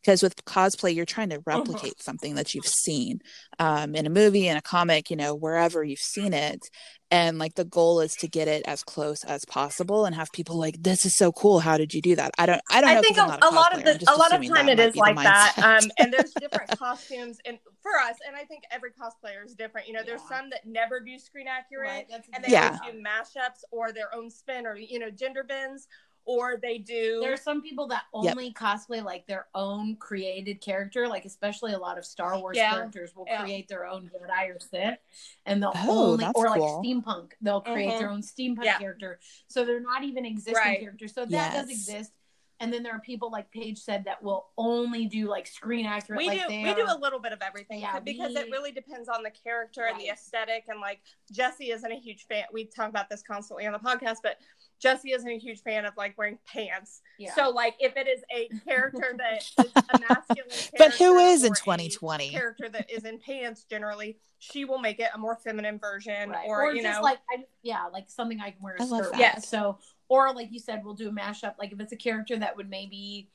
because with cosplay you're trying to replicate something that you've seen um, in a movie in a comic you know wherever you've seen it and like the goal is to get it as close as possible and have people like this is so cool how did you do that i don't i don't know I 'cause think a, a lot of the a lot of time that it might is be the like that. Um, and there's different costumes, and for us, and I think every cosplayer is different. You know, there's Yeah. some that never do screen accurate, Right, and they Yeah. do mashups or their own spin or you know gender bends, or they do. There are some people that Yep. only cosplay like their own created character, like especially a lot of Star Wars Yeah. characters will Yeah. create their own Jedi or Sith, and they'll Oh, only or like cool. steampunk, they'll create Mhm. their own steampunk Yeah. character, so they're not even existing Right. characters. So that does exist. And then there are people like Paige said that will only do like screen accurate. we like do we do a little bit of everything Yeah, because it really depends on the character and the aesthetic and like Jesse isn't a huge fan we talk about this constantly on the podcast but Jesse isn't a huge fan of like wearing pants Yeah. so like if it is a character that is a masculine character but who is in 2020 character that is in pants generally she will make it a more feminine version Right. or, or, you just know like I, yeah, like something I can wear a I love skirt. that. with. So or like you said, we'll do a mashup. Like if it's a character that would maybe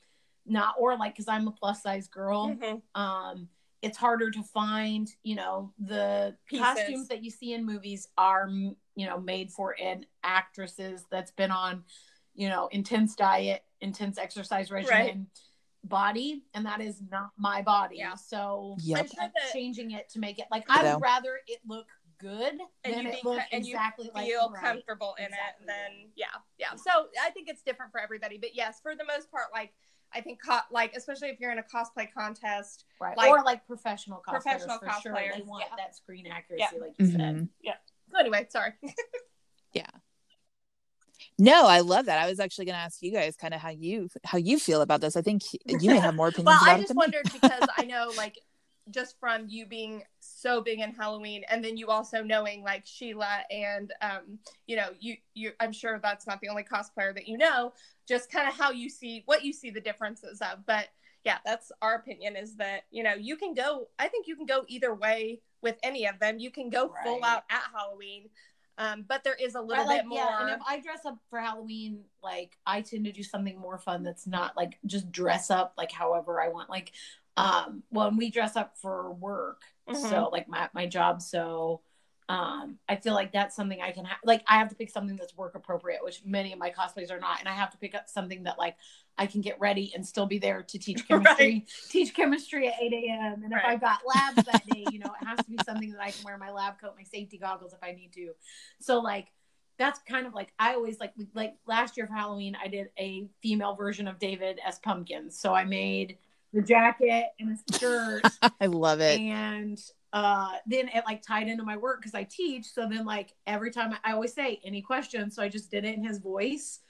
not or like because I'm a plus size girl, Mhm. um, it's harder to find. You know the Pieces. costumes that you see in movies are m- you know made for an actresses that's been on you know intense diet, intense exercise regimen. Body and that is not my body. Yeah. So Yep. I'm sure that changing it to make it like I Ditto. would rather it look good And than you it be- look and you exactly like feel right. comfortable in Exactly. it then yeah yeah so i think it's different for everybody but yes for the most part like i think co- like especially if you're in a cosplay contest right like- or like professional cosplayers Professional for sure they cosplayers, want yeah. that screen accuracy Yeah. like you said Mhm. Anyway sorry. Yeah. no i love that. I was actually going to ask you guys kind of how you how you feel about this. I think you may have more opinions well i just wondered because i know like just from you being so big in halloween and then you also knowing like sheila and um you know you you i'm sure that's not the only cosplayer that you know just kind of how you see what you see the differences of but yeah that's our opinion is that you know you can go i think you can go either way with any of them you can go full out at halloween um, but there is a little I like, bit more yeah, and if I dress up for Halloween, like I tend to do something more fun that's not like just dress up like however I want. Like, um, when we dress up for work, Mhm. so like my my job, so um, I feel like that's something I can have. Like, I have to pick something that's work appropriate, which many of my cosplays are not, and I have to pick up something that like I can get ready and still be there to teach chemistry, teach chemistry at eight a.m. And if I've got labs that day, you know, it has to be something that I can wear my lab coat, my safety goggles if I need to. So like that's kind of like I always like like last year for Halloween I did a female version of David S. Pumpkins. So I made the jacket and a skirt i love it and uh then it like tied into my work because I teach. So then like every time I, I always say any questions, so I just did it in his voice.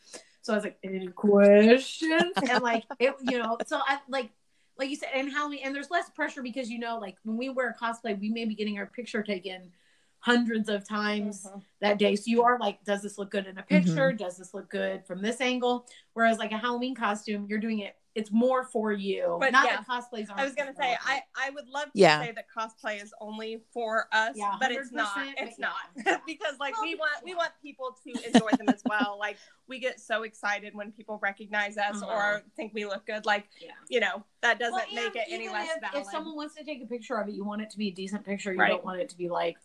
So I was like, any questions? and like it, you know, so I like like you said, and Halloween, and there's less pressure because you know, like when we wear a cosplay, we may be getting our picture taken hundreds of times Mhm. that day. So you are like, does this look good in a picture? Mm-hmm. Does this look good from this angle? Whereas like a Halloween costume, you're doing it. It's more for you. But Not yeah, that cosplays aren't. I was gonna say you. I I would love to Yeah. say that cosplay is only for us, Yeah, but it's not. It's but not because like Well, we want we want people to enjoy them as well. Like we get so excited when people recognize us Uh-huh. or think we look good. Like Yeah. you know that doesn't Well, make it any even less if, valid. If someone wants to take a picture of it, you want it to be a decent picture. You Right. don't want it to be like,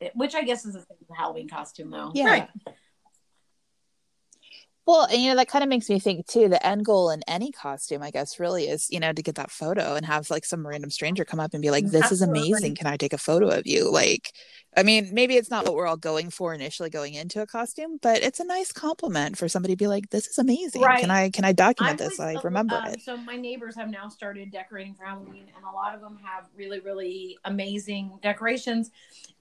it- which I guess is a thing with Halloween costume, though. Yeah. Right. Well, and you know, that kind of makes me think too, the end goal in any costume, I guess, really is, you know, to get that photo and have like some random stranger come up and be like, This is amazing. Can I take a photo of you? Like, I mean, maybe it's not what we're all going for initially going into a costume, but it's a nice compliment for somebody to be like, This is amazing. Right. Can I can I document I've this? always- I remember um, it. So my neighbors have now started decorating for Halloween, and a lot of them have really, really amazing decorations.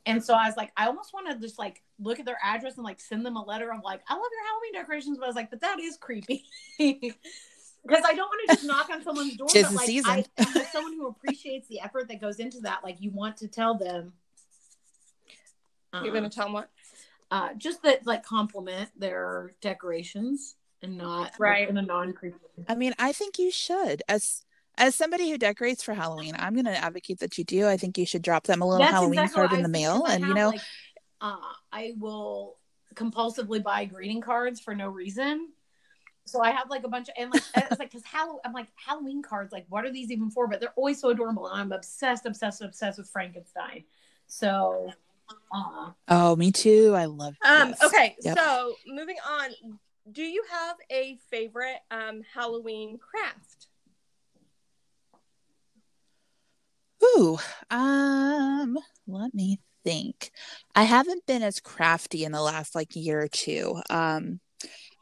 And so I was like, I almost want to just like look at their address and like send them a letter of like, I love your Halloween decorations, but I was like, but that is creepy. Because I don't want to just knock on someone's door. Tis but, like, season. I, as someone who appreciates the effort that goes into that, like you want to tell them. You're uh, gonna tell them what? uh, just that like compliment their decorations and not like, Right. in a non creepy. I mean, I think you should. As as somebody who decorates for Halloween, I'm gonna advocate that you do. I think you should drop them a little Halloween card in the mail and you know, like, uh, I will compulsively buy greeting cards for no reason. So I have like a bunch of and like it's like because Halloween I'm like Halloween cards like what are these even for? But they're always so adorable and I'm obsessed, obsessed, obsessed with Frankenstein. So uh, oh me too. I love Um. yes. Okay. Yep. So moving on, do you have a favorite um Halloween craft? Ooh, um, let me think. I haven't been as crafty in the last like year or two. Um,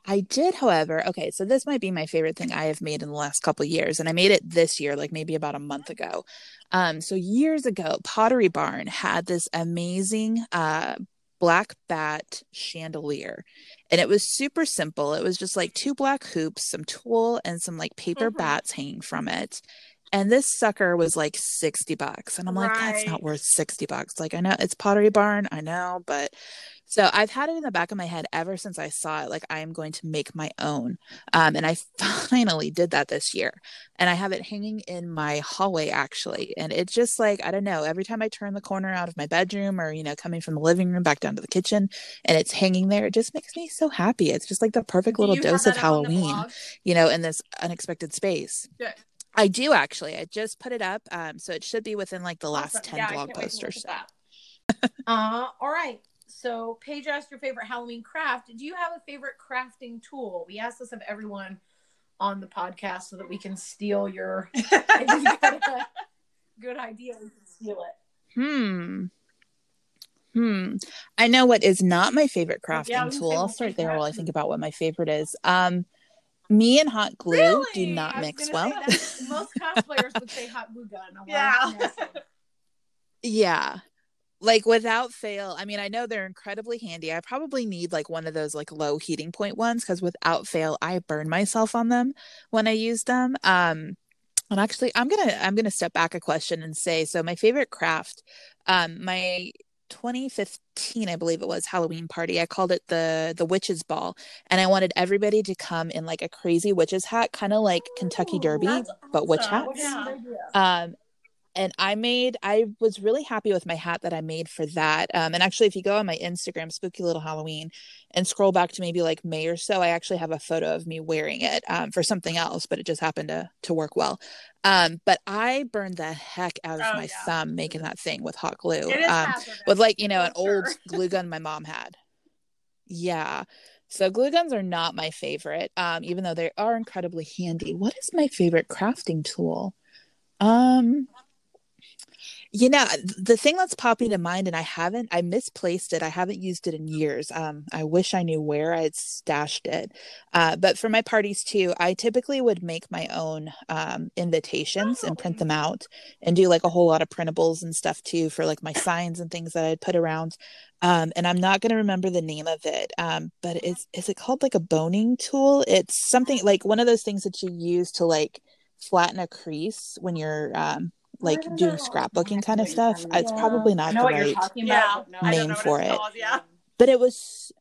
I did, however, okay, so this might be my favorite thing I have made in the last couple years, and I made it this year, like maybe about a month ago. Um, so years ago, Pottery Barn had this amazing uh black bat chandelier and it was super simple it was just like two black hoops some tulle and some like paper Mhm. bats hanging from it and this sucker was like 60 bucks and i'm like that's not worth 60 bucks. Like i know it's pottery barn i know but so i've had it in the back of my head ever since i saw it like i am going to make my own um, and i finally did that this year and i have it hanging in my hallway actually and it's just like i don't know every time i turn the corner out of my bedroom or you know coming from the living room back down to the kitchen and it's hanging there it just makes me so happy it's just like the perfect Do little dose of that up on the halloween you know in this unexpected space. Good. I do actually. I just put it up. Um, so it should be within like the last Awesome. 10 Yeah, blog can't wait to posts or so. Uh, all right. So, Paige asked your favorite Halloween craft. Do you have a favorite crafting tool? We asked this of everyone on the podcast so that we can steal your. if you got a good idea, we can steal it. Hmm. Hmm. I know what is not my favorite crafting Yeah, I was gonna tool. I'll start there while I think about what my favorite is. Um, me and hot glue Really? do not mix well. most cosplayers would say hot glue gun. Yeah. Yeah. Like without fail, I mean, I know they're incredibly handy. I probably need like one of those like low heating point ones because without fail, I burn myself on them when I use them. Um, and actually, I'm gonna I'm gonna step back a question and say, so my favorite craft, um, my 2015, I believe it was Halloween party. I called it the the witches ball, and I wanted everybody to come in like a crazy witches hat, kind of like Kentucky Ooh, Derby, That's but witch hats. Yeah. What a good idea. Um, and I made, I was really happy with my hat that I made for that. Um, and actually, if you go on my Instagram, Spooky Little Halloween, and scroll back to maybe like May or so, I actually have a photo of me wearing it um, for something else, but it just happened to to work well. Um, but I burned the heck out of Oh, my yeah. thumb making that thing with hot glue. Um, with like you know an old glue gun my mom had. Yeah. So glue guns are not my favorite, um, even though they are incredibly handy. What is my favorite crafting tool? Um, you know, the thing that's popping to mind, and I haven't, I misplaced it. I haven't used it in years. Um, I wish I knew where I had stashed it. Uh, but for my parties too, I typically would make my own um, invitations and print them out and do like a whole lot of printables and stuff too for like my signs and things that I'd put around. Um, and I'm not going to remember the name of it. Um, but is is it called like a boning tool? It's something like one of those things that you use to like flatten a crease when you're um, like doing scrapbooking kind of stuff. It's probably not the right Yeah. about. but no, I don't name for it. called, yeah. but it was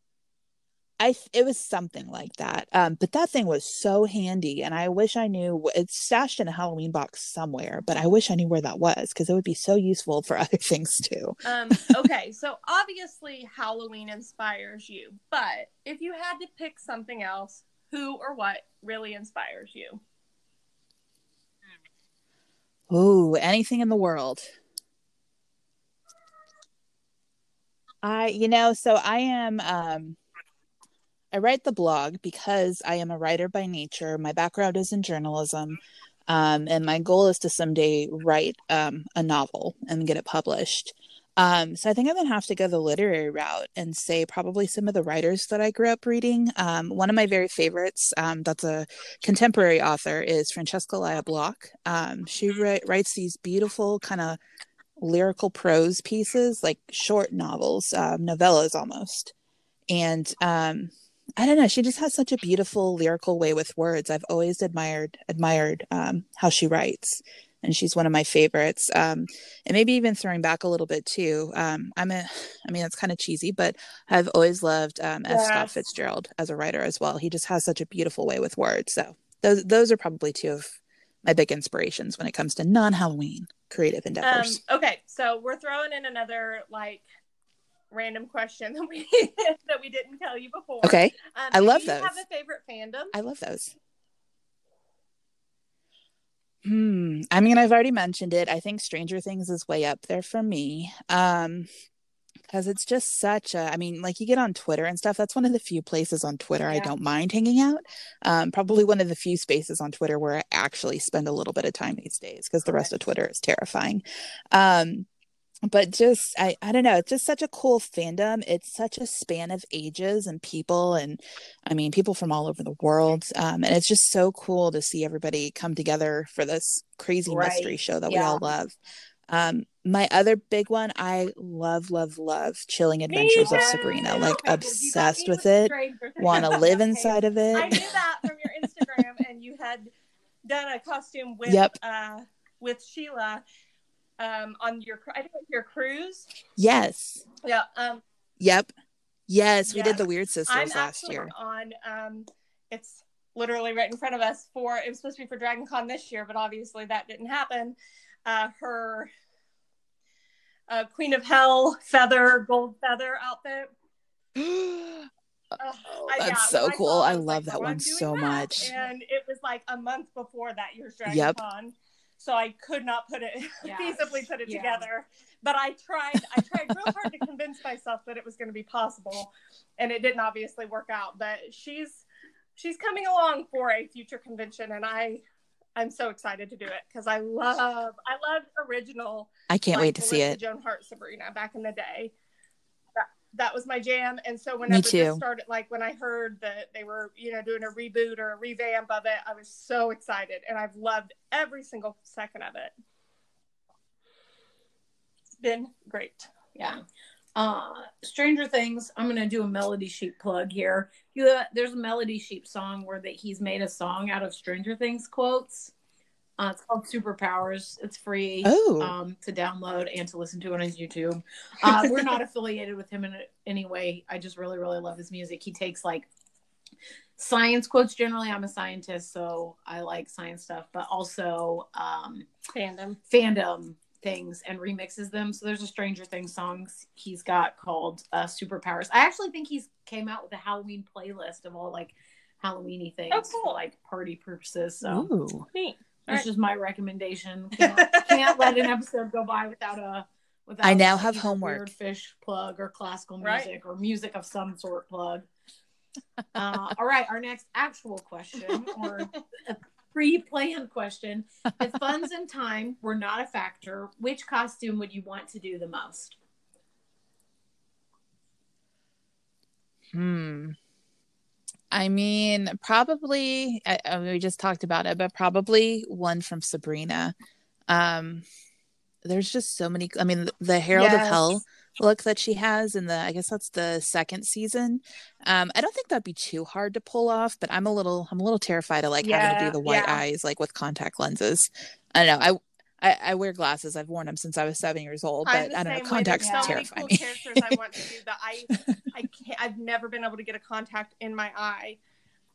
I it was something like that. Um, but that thing was so handy, and I wish I knew it's stashed in a Halloween box somewhere. But I wish I knew where that was because it would be so useful for other things too. Um, okay, so obviously Halloween inspires you, but if you had to pick something else, who or what really inspires you? Ooh, anything in the world. I, you know, so I am um I write the blog because I am a writer by nature. My background is in journalism. Um, and my goal is to someday write um, a novel and get it published. Um, so I think I'm gonna have to go the literary route and say probably some of the writers that I grew up reading. Um, one of my very favorites, um, that's a contemporary author, is Francesca Lia Block. Um, she writes these beautiful kind of lyrical prose pieces, like short novels, uh, novellas almost. And um, I don't know. She just has such a beautiful lyrical way with words. I've always admired admired um, how she writes, and she's one of my favorites. Um, and maybe even throwing back a little bit too. Um, I'm a, I mean, it's kind of cheesy, but I've always loved um, yes. F. Scott Fitzgerald as a writer as well. He just has such a beautiful way with words. So those those are probably two of my big inspirations when it comes to non Halloween creative endeavors. Um, okay, so we're throwing in another like random question that we that we didn't tell you before. Okay, um, I love those. Have a favorite fandom? I love those. Hmm. I mean, I've already mentioned it. I think Stranger Things is way up there for me. Um, because it's just such a i mean like you get on twitter and stuff that's one of the few places on twitter yeah. i don't mind hanging out um, probably one of the few spaces on twitter where i actually spend a little bit of time these days because the rest of twitter is terrifying um, but just I, I don't know it's just such a cool fandom it's such a span of ages and people and i mean people from all over the world um, and it's just so cool to see everybody come together for this crazy right. mystery show that yeah. we all love um, my other big one, I love, love, love Chilling Adventures of Sabrina. Like obsessed with it. Want to live inside of it. I knew that from your Instagram, and you had done a costume with yep. uh, with Sheila um, on your I think your cruise. Yes. Yeah. Um, yep. Yes, we did the Weird Sisters I'm last year. On um, it's literally right in front of us for it was supposed to be for Dragon Con this year, but obviously that didn't happen uh, her uh, Queen of Hell feather, gold feather outfit. oh, that's yeah, so cool. I, I love like, that one so much. And it was like a month before that year's Dragon yep. Con. So I could not put it yes. feasibly put it yeah. together. But I tried I tried real hard to convince myself that it was going to be possible. And it didn't obviously work out. But she's she's coming along for a future convention and I I'm so excited to do it because I love I love original. I can't like, wait to Melissa see it. Joan Hart Sabrina back in the day. That that was my jam. And so whenever this started, like when I heard that they were you know doing a reboot or a revamp of it, I was so excited, and I've loved every single second of it. It's been great. Yeah uh stranger things i'm gonna do a Melodysheep plug here you uh, there's a Melodysheep song where that he's made a song out of stranger things quotes uh, it's called superpowers it's free oh. um to download and to listen to on his youtube uh, we're not affiliated with him in any way i just really really love his music he takes like science quotes generally i'm a scientist so i like science stuff but also um fandom fandom things and remixes them. So there's a Stranger Things songs he's got called uh, Superpowers. I actually think he's came out with a Halloween playlist of all like Halloweeny things oh, cool. for like party purposes. So Ooh. neat. That's right. just my recommendation. Can't, can't let an episode go by without a without I now have homework. Weird fish plug or classical music right. or music of some sort plug. Uh, all right, our next actual question or a pre-planned question. If funds and time were not a factor, which costume would you want to do the most? Hmm. I mean, probably I, I we just talked about it, but probably one from Sabrina. Um, there's just so many. I mean, the Herald yes. of Hell look that she has in the I guess that's the second season. Um, I don't think that'd be too hard to pull off, but I'm a little I'm a little terrified of like yeah, having to do the white yeah. eyes like with contact lenses. I don't know. I I, wear glasses. I've worn them since I was seven years old, but I don't know. Contacts so terrify cool me. characters I want to do that I I can't. I've never been able to get a contact in my eye,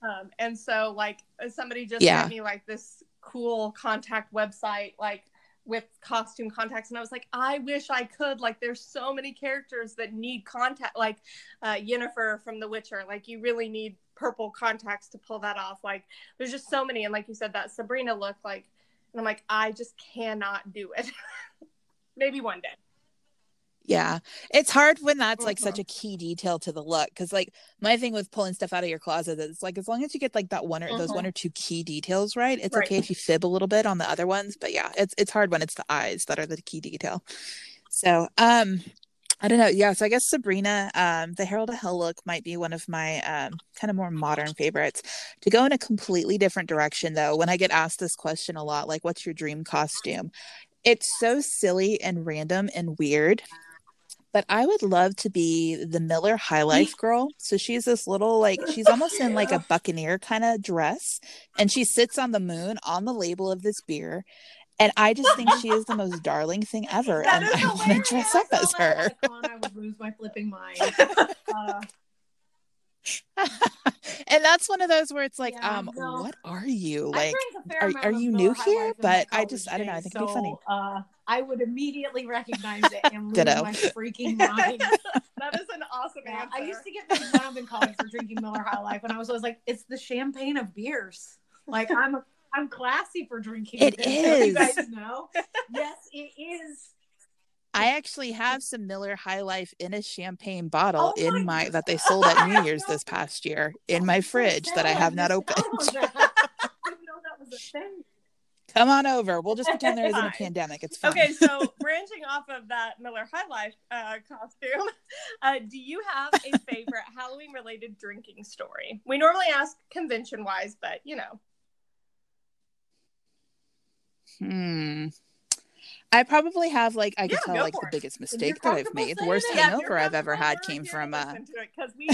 um, and so like somebody just Yeah. sent me like this cool contact website like with costume contacts and i was like i wish i could like there's so many characters that need contact like uh yennefer from the witcher like you really need purple contacts to pull that off like there's just so many and like you said that sabrina look like and i'm like i just cannot do it maybe one day Yeah. It's hard when that's like such Mhm. a key detail to the look. Cause like my thing with pulling stuff out of your closet is like as long as you get like that one or those one or two key details right, it's Right. okay if you fib a little bit on the other ones. But yeah, it's it's hard when it's the eyes that are the key detail. So um I don't know. Yeah, so I guess Sabrina, um, the Herald of Hell look might be one of my um, kind of more modern favorites. To go in a completely different direction, though, when I get asked this question a lot, like, what's your dream costume? It's so silly and random and weird. But I would love to be the Miller High Life girl. So she's this little, like, she's almost in like a buccaneer kind of dress. And she sits on the moon on the label of this beer. And I just think she is the most darling thing ever. That and I want to dress up as her. I was like, "Con, I would lose my flipping mind. Uh, and that's one of those where it's like, Yeah, um, no. what are you like? drank a fair are- are you new here? Life in my But I just- I don't know, I think it'd be funny. so, Uh, I would immediately recognize it and lose my freaking mind. that is an awesome Yeah, answer I used to get made fun of in college for drinking Miller High Life, and I was always like, "It's the champagne of beers." Like I'm, a, I'm classy for drinking. It this, don't You guys know? yes, it is. I actually have some Miller High Life in a champagne bottle Oh in my my that they sold at New Year's this past year in my fridge that I have not opened. I didn't know that was a thing. Come on over. We'll just pretend there isn't a pandemic. It's fine. Okay, so branching off of that Miller High Life uh, costume, uh, do you have a favorite Halloween related drinking story? We normally ask convention wise, but you know. Hmm. I probably have like I could Yeah, tell like the it. biggest mistake that I've made. The worst it, Yeah, if hangover I've ever had came from to uh listen to it because we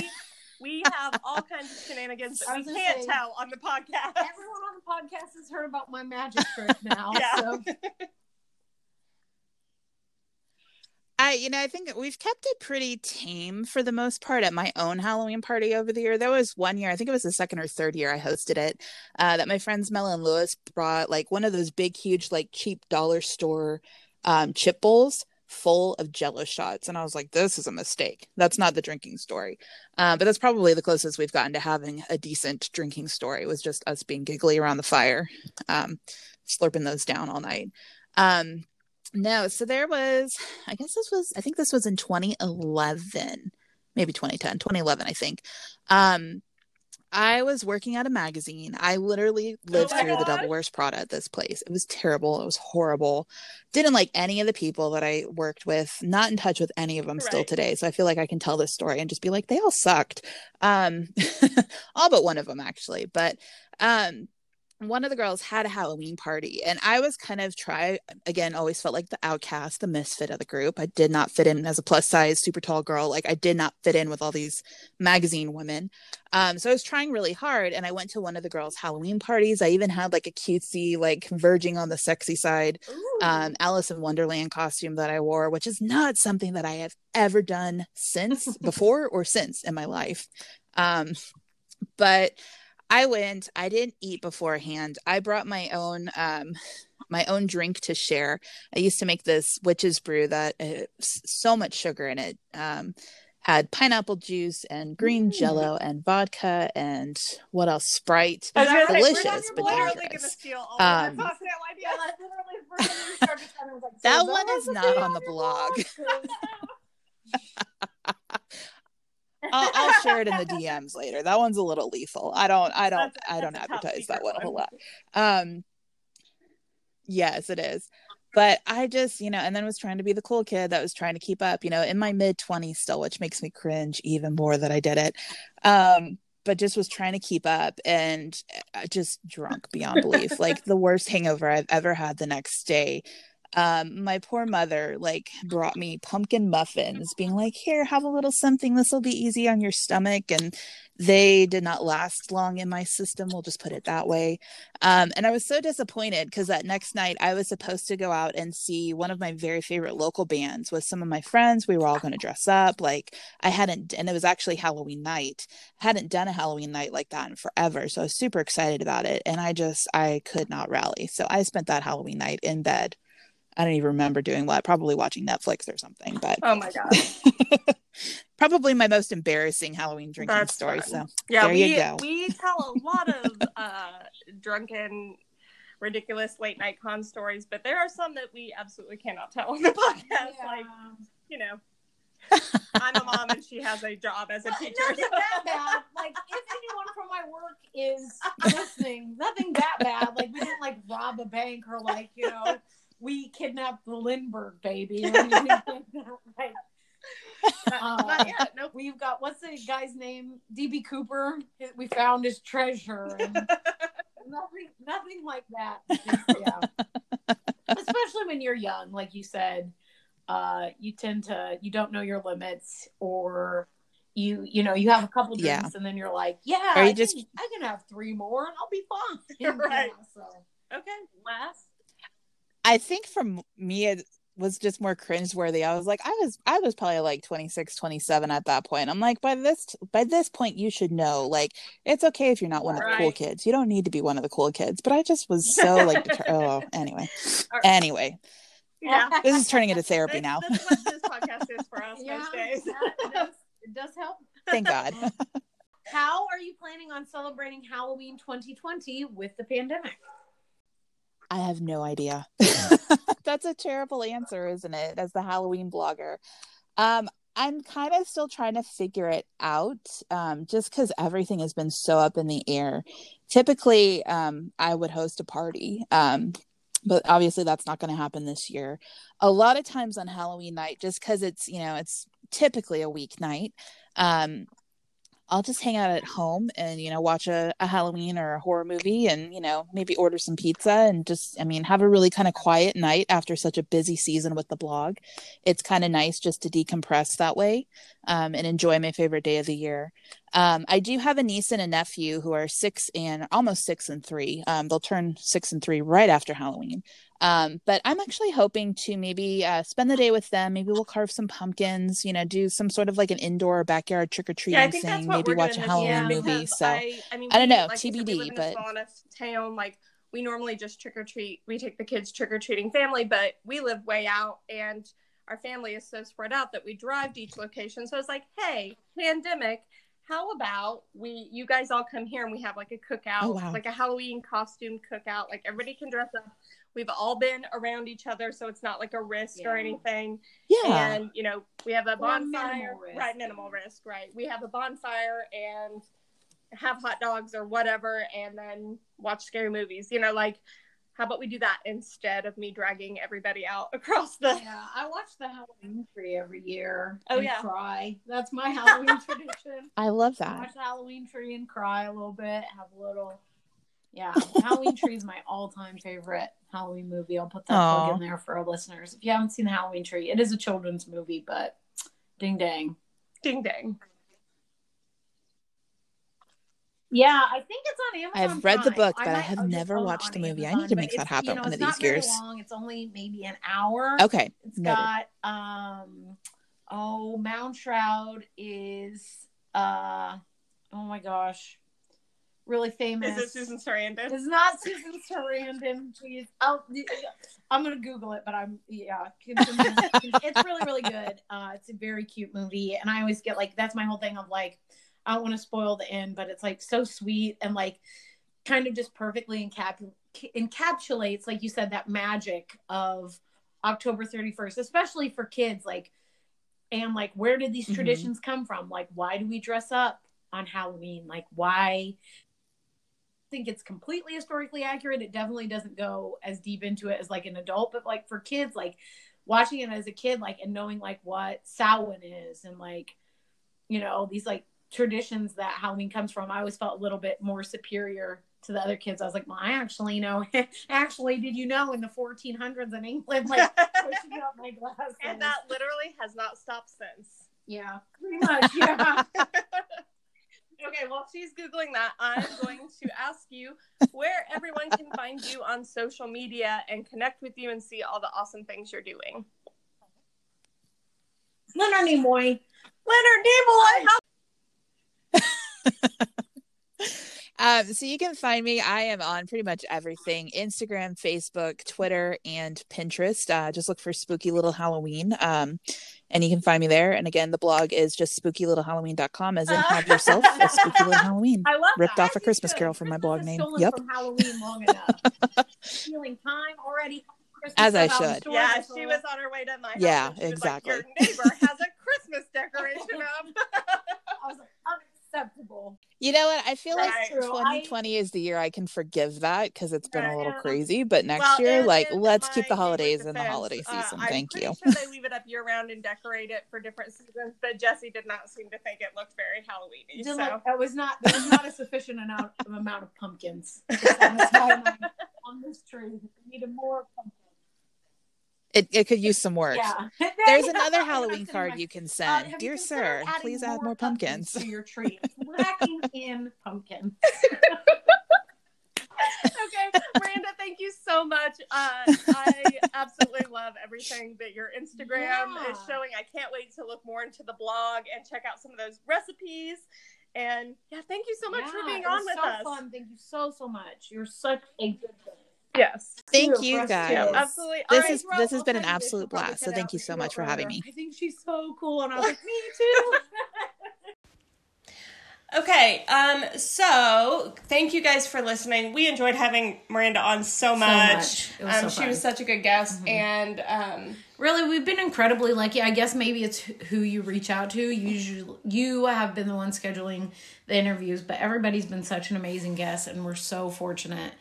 we have all kinds of shenanigans that we can't say- tell on the podcast. Everyone on the podcast has heard about my magic trick now. Yeah. So I, you know, I think we've kept it pretty tame for the most part at my own Halloween party over the year. There was one year, I think it was the second or third year I hosted it, uh, that my friends Mel and Lewis brought like one of those big, huge, like cheap dollar store um, chip bowls full of jello shots. And I was like, this is a mistake. That's not the drinking story. Uh, but that's probably the closest we've gotten to having a decent drinking story was just us being giggly around the fire, um, slurping those down all night. Um, no, so there was, I guess this was, I think this was in 2011, maybe 2010, 2011, I think. Um, I was working at a magazine. I literally lived my through the Devil Wears Prada at this place. It was terrible. It was horrible. Didn't like any of the people that I worked with. Not in touch with any of them still today. So I feel like I can tell this story and just be like, they all sucked. Um, all but one of them actually. But um, one of the girls had a Halloween party, and I was kind of try again. Always felt like the outcast, the misfit of the group. I did not fit in as a plus size, super tall girl. Like I did not fit in with all these magazine women. Um, so I was trying really hard, and I went to one of the girls' Halloween parties. I even had like a cutesy, like verging on the sexy side, um, Alice in Wonderland costume that I wore, which is not something that I have ever done since, before or since in my life. Um, but I went. I didn't eat beforehand. I brought my own um, my own drink to share. I used to make this witch's brew that uh, so much sugar in it. Um, had pineapple juice and green Mm. jello and vodka and what else? Sprite. I was gonna Delicious, but literally dangerous. gonna steal all Um, of our cocktail ideas. yeah, like literally first thing we started talking, I was like, so That one is not on the blog. I'll, I'll share it in the DMs later. That one's a little lethal. I don't, I don't, That's- I don't that's a top advertise that one a whole lot. Um, yes, it is. But I just, you know, and then was trying to be the cool kid that was trying to keep up, you know, in my mid 20s still, which makes me cringe even more that I did it. Um, but just was trying to keep up and uh, just drunk beyond belief. like the worst hangover I've ever had the next day. Um, my poor mother like brought me pumpkin muffins, being like, "Here, have a little something. This will be easy on your stomach." And they did not last long in my system. We'll just put it that way. Um, and I was so disappointed because that next night I was supposed to go out and see one of my very favorite local bands with some of my friends. We were all going to dress up. Like I hadn't, and it was actually Halloween night. I hadn't done a Halloween night like that in forever. So I was super excited about it. And I just, I could not rally. So I spent that Halloween night in bed I don't even remember doing what, probably watching Netflix or something. But oh my god, probably my most embarrassing Halloween drinking That's story. Fun. So yeah, there we, you go. we tell a lot of uh, drunken, ridiculous late night con stories, but there are some that we absolutely cannot tell on the podcast. Yeah. Like you know. I'm a mom and she has a job as a teacher. Nothing that bad. Like if anyone from my work is listening, nothing that bad. Like we didn't like rob a bank or like, you know, we kidnapped the Lindbergh baby. right. Uh, yeah, nope. We've got what's the guy's name? DB Cooper. We found his treasure. And nothing, nothing like that. yeah. Especially when you're young, like you said, uh, you tend to you don't know your limits, or you you know you have a couple drinks yeah. and then you're like, yeah, or you I just can, I can have three more and I'll be fine. right. Yeah, so okay, last I think from me it was just more cringe worthy. I was like, I was I was probably like 26, 27 at that point. I'm like, by this by this point you should know. Like, it's okay if you're not one right. of the cool kids. You don't need to be one of the cool kids. But I just was so like deter- oh anyway. Right. Anyway. Yeah. This is turning into therapy now. That's what this podcast is for us yeah, most days. it, does, it does help. Thank God. How are you planning on celebrating Halloween 2020 with the pandemic? I have no idea. That's a terrible answer, isn't it? As the Halloween blogger. Um, I'm kind of still trying to figure it out um, just because everything has been so up in the air. Typically, um, I would host a party, um, but obviously that's not going to happen this year. A lot of times on Halloween night, just because it's, you know, it's typically a weeknight, um, I'll just hang out at home and you know watch a, a Halloween or a horror movie and you know maybe order some pizza and just I mean have a really kind of quiet night after such a busy season with the blog. It's kind of nice just to decompress that way um, and enjoy my favorite day of the year. Um, I do have a niece and a nephew who are six and almost six and three. Um, they'll turn six and three right after Halloween. Um, but I'm actually hoping to maybe uh, spend the day with them. Maybe we'll carve some pumpkins, you know, do some sort of like an indoor backyard trick or treating yeah, thing. Maybe watch a Halloween movie. So I, I, mean, I don't know, like TBD. but town, like we normally just trick or treat. We take the kids trick or treating family, but we live way out and our family is so spread out that we drive to each location. So it's like, hey, pandemic how about we you guys all come here and we have like a cookout oh, wow. like a halloween costume cookout. Like everybody can dress up. We've all been around each other so it's not like a risk yeah. or anything. Yeah. And you know we have a bonfire. right minimal risk right. We have a bonfire and have hot dogs or whatever and then watch scary movies. You know like how about we do that instead of me dragging everybody out across the yeah i watch the halloween tree every year oh yeah. cry. That's my halloween tradition. I love that. I watch the halloween tree and cry a little bit have a little yeah halloween tree is my all-time favorite halloween movie. I'll put that Aww. plug in there for our listeners. If you haven't seen the halloween tree it is a children's movie but ding dang. Ding dang yeah, I think it's on Amazon. I've read Prime. the book, but I, I have never watched the movie. Amazon, I need to make that happen you know, one of these years. Long. It's only maybe an hour. Okay. It's Noted. got um oh Moundshroud is uh oh my gosh. Really famous. Is it Susan Sarandon? It's not Susan Sarandon. Please. Oh, I'm gonna Google it, but I'm yeah. it's really really good. Uh, it's a very cute movie, and I always get like that's my whole thing of like I don't want to spoil the end, but it's like so sweet and like kind of just perfectly encap- encapsulates, like you said, that magic of October 31st, especially for kids. Like, and like, where did these mm-hmm. traditions come from? Like, why do we dress up on Halloween? Like, why? I think it's completely historically accurate. It definitely doesn't go as deep into it as like an adult, but like for kids, like watching it as a kid, like and knowing like what Samhain is and like, you know, these like traditions that Halloween comes from, I always felt a little bit more superior to the other kids, I was like, well, I actually know. actually, did you know in the 1400s in England, like pushing up my glasses? And that literally has not stopped since. yeah, pretty much. Yeah. Okay, while she's Googling that, I'm going to ask you where everyone can find you on social media and connect with you and see all the awesome things you're doing. Leonard Nimoy. Leonard Nimoy! Um, so you can find me. I am on pretty much everything: Instagram, Facebook, Twitter, and Pinterest. Uh, just look for Spooky Little Halloween, um, and you can find me there. And again, the blog is just spookylittlehalloween.com, as in have yourself a spooky little Halloween. I love Ripped that. off a Christmas Carol from my blog name. Yep. From Halloween long enough. Stealing time already. Christmas As I stuff should. Yeah, is she was on her way to my house. Yeah, and she was exactly. Like, Your neighbor has a Christmas decoration up. I was like, unacceptable. You know what? I feel like Right. True. 2020 is the year I can forgive that because it's been a little Yeah. crazy. But next Well, year, like, let's keep the neighbor's holidays in the defense, holiday uh, season. I'm Thank pretty you. Sure they leave it up year round and decorate it for different seasons, but Jesse did not seem to think it looked very Halloweeny. Didn't So look- That was not. There was not a sufficient amount of amount of pumpkins to satisfy on this tree. We needed more pumpkins. It, it could use some work. Yeah. There's another Halloween card like, you can uh, send. have you Dear sir, adding please add more pumpkins pumpkins. to your tree. It's lacking in pumpkins. okay, Miranda, thank you so much. Uh, I absolutely love everything that your Instagram Yeah. is showing. I can't wait to look more into the blog and check out some of those recipes. And yeah, thank you so much for being it on was with so us. Fun. Thank you so so much. You're such a good guy. Yes. Thank Too, you, guys. too. Yeah, absolutely. This All right, is- well, this has been an tell you this. absolute blast, so thank you so much for having me. I think she's so cool, and I was like, me too. Okay, um, so thank you guys for listening. We enjoyed having Miranda on so much. much. It was um, so she fun. was such a good guest, and um, really we've been incredibly lucky. I guess maybe it's who you reach out to. Usually you have been the one scheduling the interviews but everybody's been such an amazing guest and we're so fortunate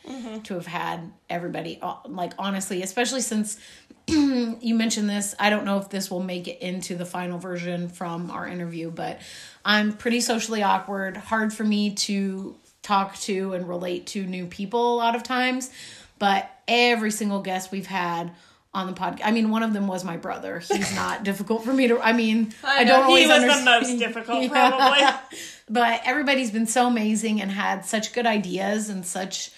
to have had everybody uh, like honestly especially since you mentioned this i don't know if this will make it into the final version from our interview but i'm pretty socially awkward hard for me to talk to and relate to new people a lot of times but every single guest we've had on the podcast. I mean, one of them was my brother. He's not difficult for me to. I mean, I, know, don't he always was the most difficult, probably. but everybody's been so amazing and had such good ideas and such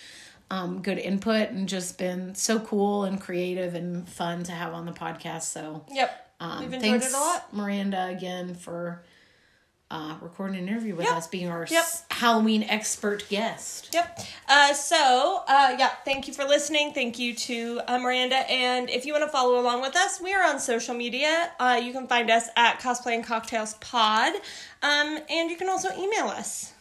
um, good input and just been so cool and creative and fun to have on the podcast. So yep, um, we've enjoyed thanks, it a lot. Miranda, again for uh, recording an interview with Yep. us, being our Yep. s- Halloween expert guest. Yep. Uh, so, uh, yeah, thank you for listening. Thank you to uh, Miranda. And if you want to follow along with us, we are on social media. Uh, you can find us at Cosplay and Cocktails Pod. Um, and you can also email us.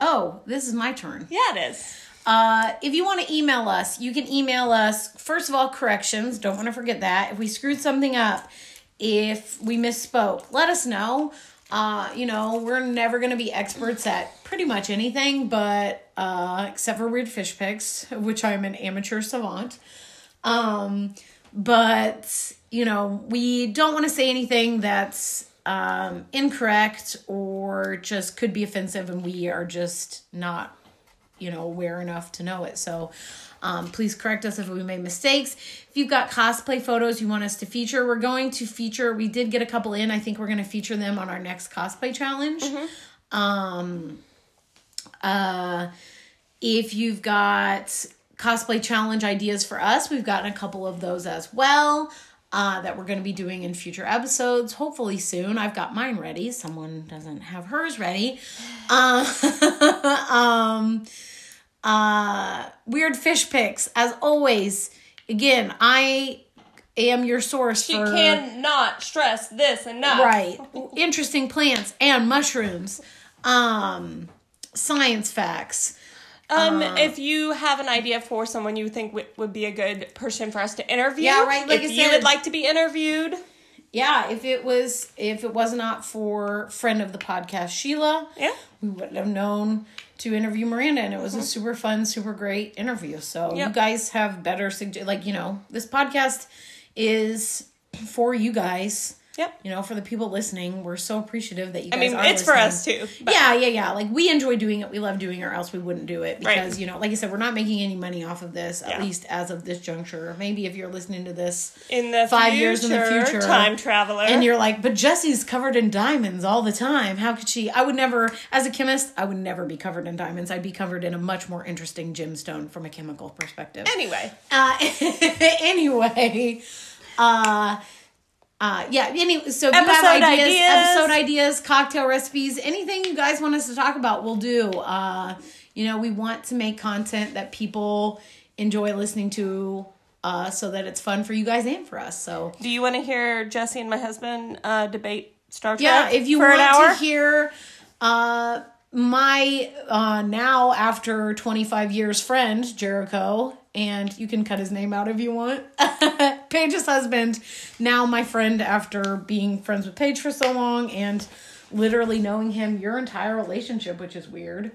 Oh, this is my turn. Yeah, it is. Uh, if you want to email us, you can email us, first of all, corrections. Don't want to forget that. If we screwed something up, if we misspoke, let us know. Uh, you know, we're never going to be experts at pretty much anything, but uh, except for weird fish picks, which I'm an amateur savant. Um, but, you know, we don't want to say anything that's um, incorrect or just could be offensive, and we are just not you know aware enough to know it so um, please correct us if we made mistakes. If you've got cosplay photos you want us to feature we're going to feature we did get a couple in. I think we're going to feature them on our next cosplay challenge. Um uh if you've got cosplay challenge ideas for us we've gotten a couple of those as well uh, that we're going to be doing in future episodes hopefully soon. I've got mine ready. Someone doesn't have hers ready. Uh, um uh weird fish pics as always again i am your source She for cannot stress this enough. right. Interesting plants and mushrooms. Um science facts. Um, if you have an idea for someone you think w- would be a good person for us to interview, Yeah, right, like if I you would like to be interviewed, yeah if it was if it was not for friend of the podcast sheila yeah, we wouldn't have known to interview Miranda, and it was a mm-hmm. super fun, super great interview. So you guys have better sugge- like you know this podcast is for you guys. Yep. You know, for the people listening, we're so appreciative that you guys I mean, are it's for us too. but- Yeah, yeah, yeah. Like we enjoy doing it. We love doing it, or else we wouldn't do it. Right. Because, you know, like I said, we're not making any money off of this, at Yeah. least as of this juncture. Maybe if you're listening to this In the five future, years in the future, time traveler. and you're like, but Jesse's covered in diamonds all the time. How could she? I would never, as a chemist, I would never be covered in diamonds. I'd be covered in a much more interesting gemstone from a chemical perspective. anyway, Uh, anyway, uh, uh, yeah. Any, so if you have Episode ideas, ideas. episode ideas, cocktail recipes, anything you guys want us to talk about, we'll do. Uh, you know, we want to make content that people enjoy listening to, uh, so that it's fun for you guys and for us. So do you want to hear Jesse and my husband uh, debate Star Trek? yeah, if you want to hear, uh, my uh now after 25 years friend Jericho and you can cut his name out if you want. Paige's husband, now my friend after being friends with Paige for so long and literally knowing him your entire relationship, which is weird.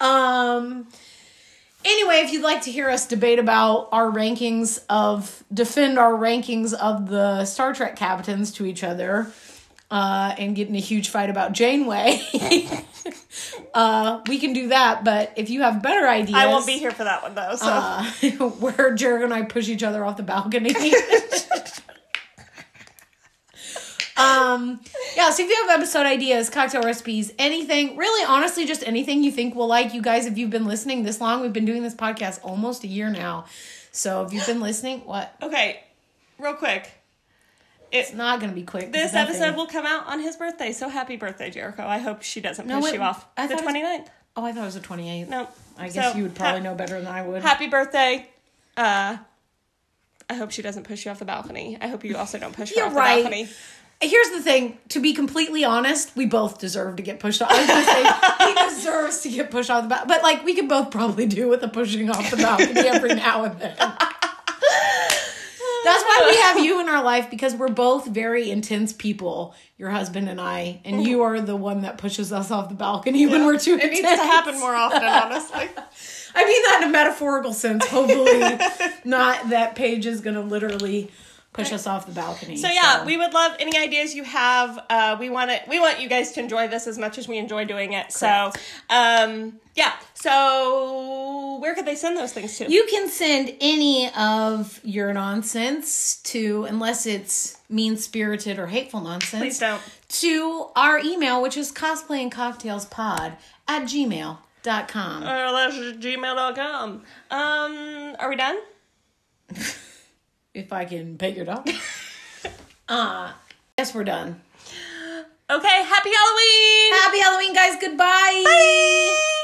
Um anyway, if you'd like to hear us debate about our rankings of defend our rankings of the Star Trek captains to each other, uh, and get in a huge fight about Janeway, uh, we can do that. But if you have better ideas, I won't be here for that one though. So uh, where Jared and I push each other off the balcony. um, yeah, so if you have episode ideas, cocktail recipes, anything, really honestly, just anything you think we'll like, you guys, if you've been listening this long, we've been doing this podcast almost a year now. So if you've been listening, what? okay, real quick, It's not going to be quick. this nothing- episode will come out on his birthday. So happy birthday, Jericho! I hope she doesn't No, you off. I the thought it was- 29th. Oh, I thought it was the 28th. No, I guess So, you would probably ha- know better than I would. Happy birthday. Uh, I hope she doesn't push you off the balcony. I hope you also don't push her You're off right. the balcony. Here's the thing. To be completely honest, we both deserve to get pushed off. I was gonna say he deserves to get pushed off the balcony, but like we could both probably do with the pushing off the balcony every now and then. That's why we have you in our life because we're both very intense people, your husband and I, and you are the one that pushes us off the balcony when we're too It intense. needs to happen more often, honestly. I mean that in a metaphorical sense. Hopefully, not that Paige is gonna literally push us off the balcony. So yeah, we would love any ideas you have. Uh, we want it. We want you guys to enjoy this as much as we enjoy doing it. So, um, yeah. So where could they send those things to? You can send any of your nonsense to, unless it's mean spirited or hateful nonsense, Please don't. to our email, which is cosplayandcocktailspod at gmail. Dot gmail.com. Or that's gmail.com. Um, are we done? if I can pay your dog. uh, yes, we're done. Okay. Happy Halloween. Happy Halloween, guys. Goodbye. Bye.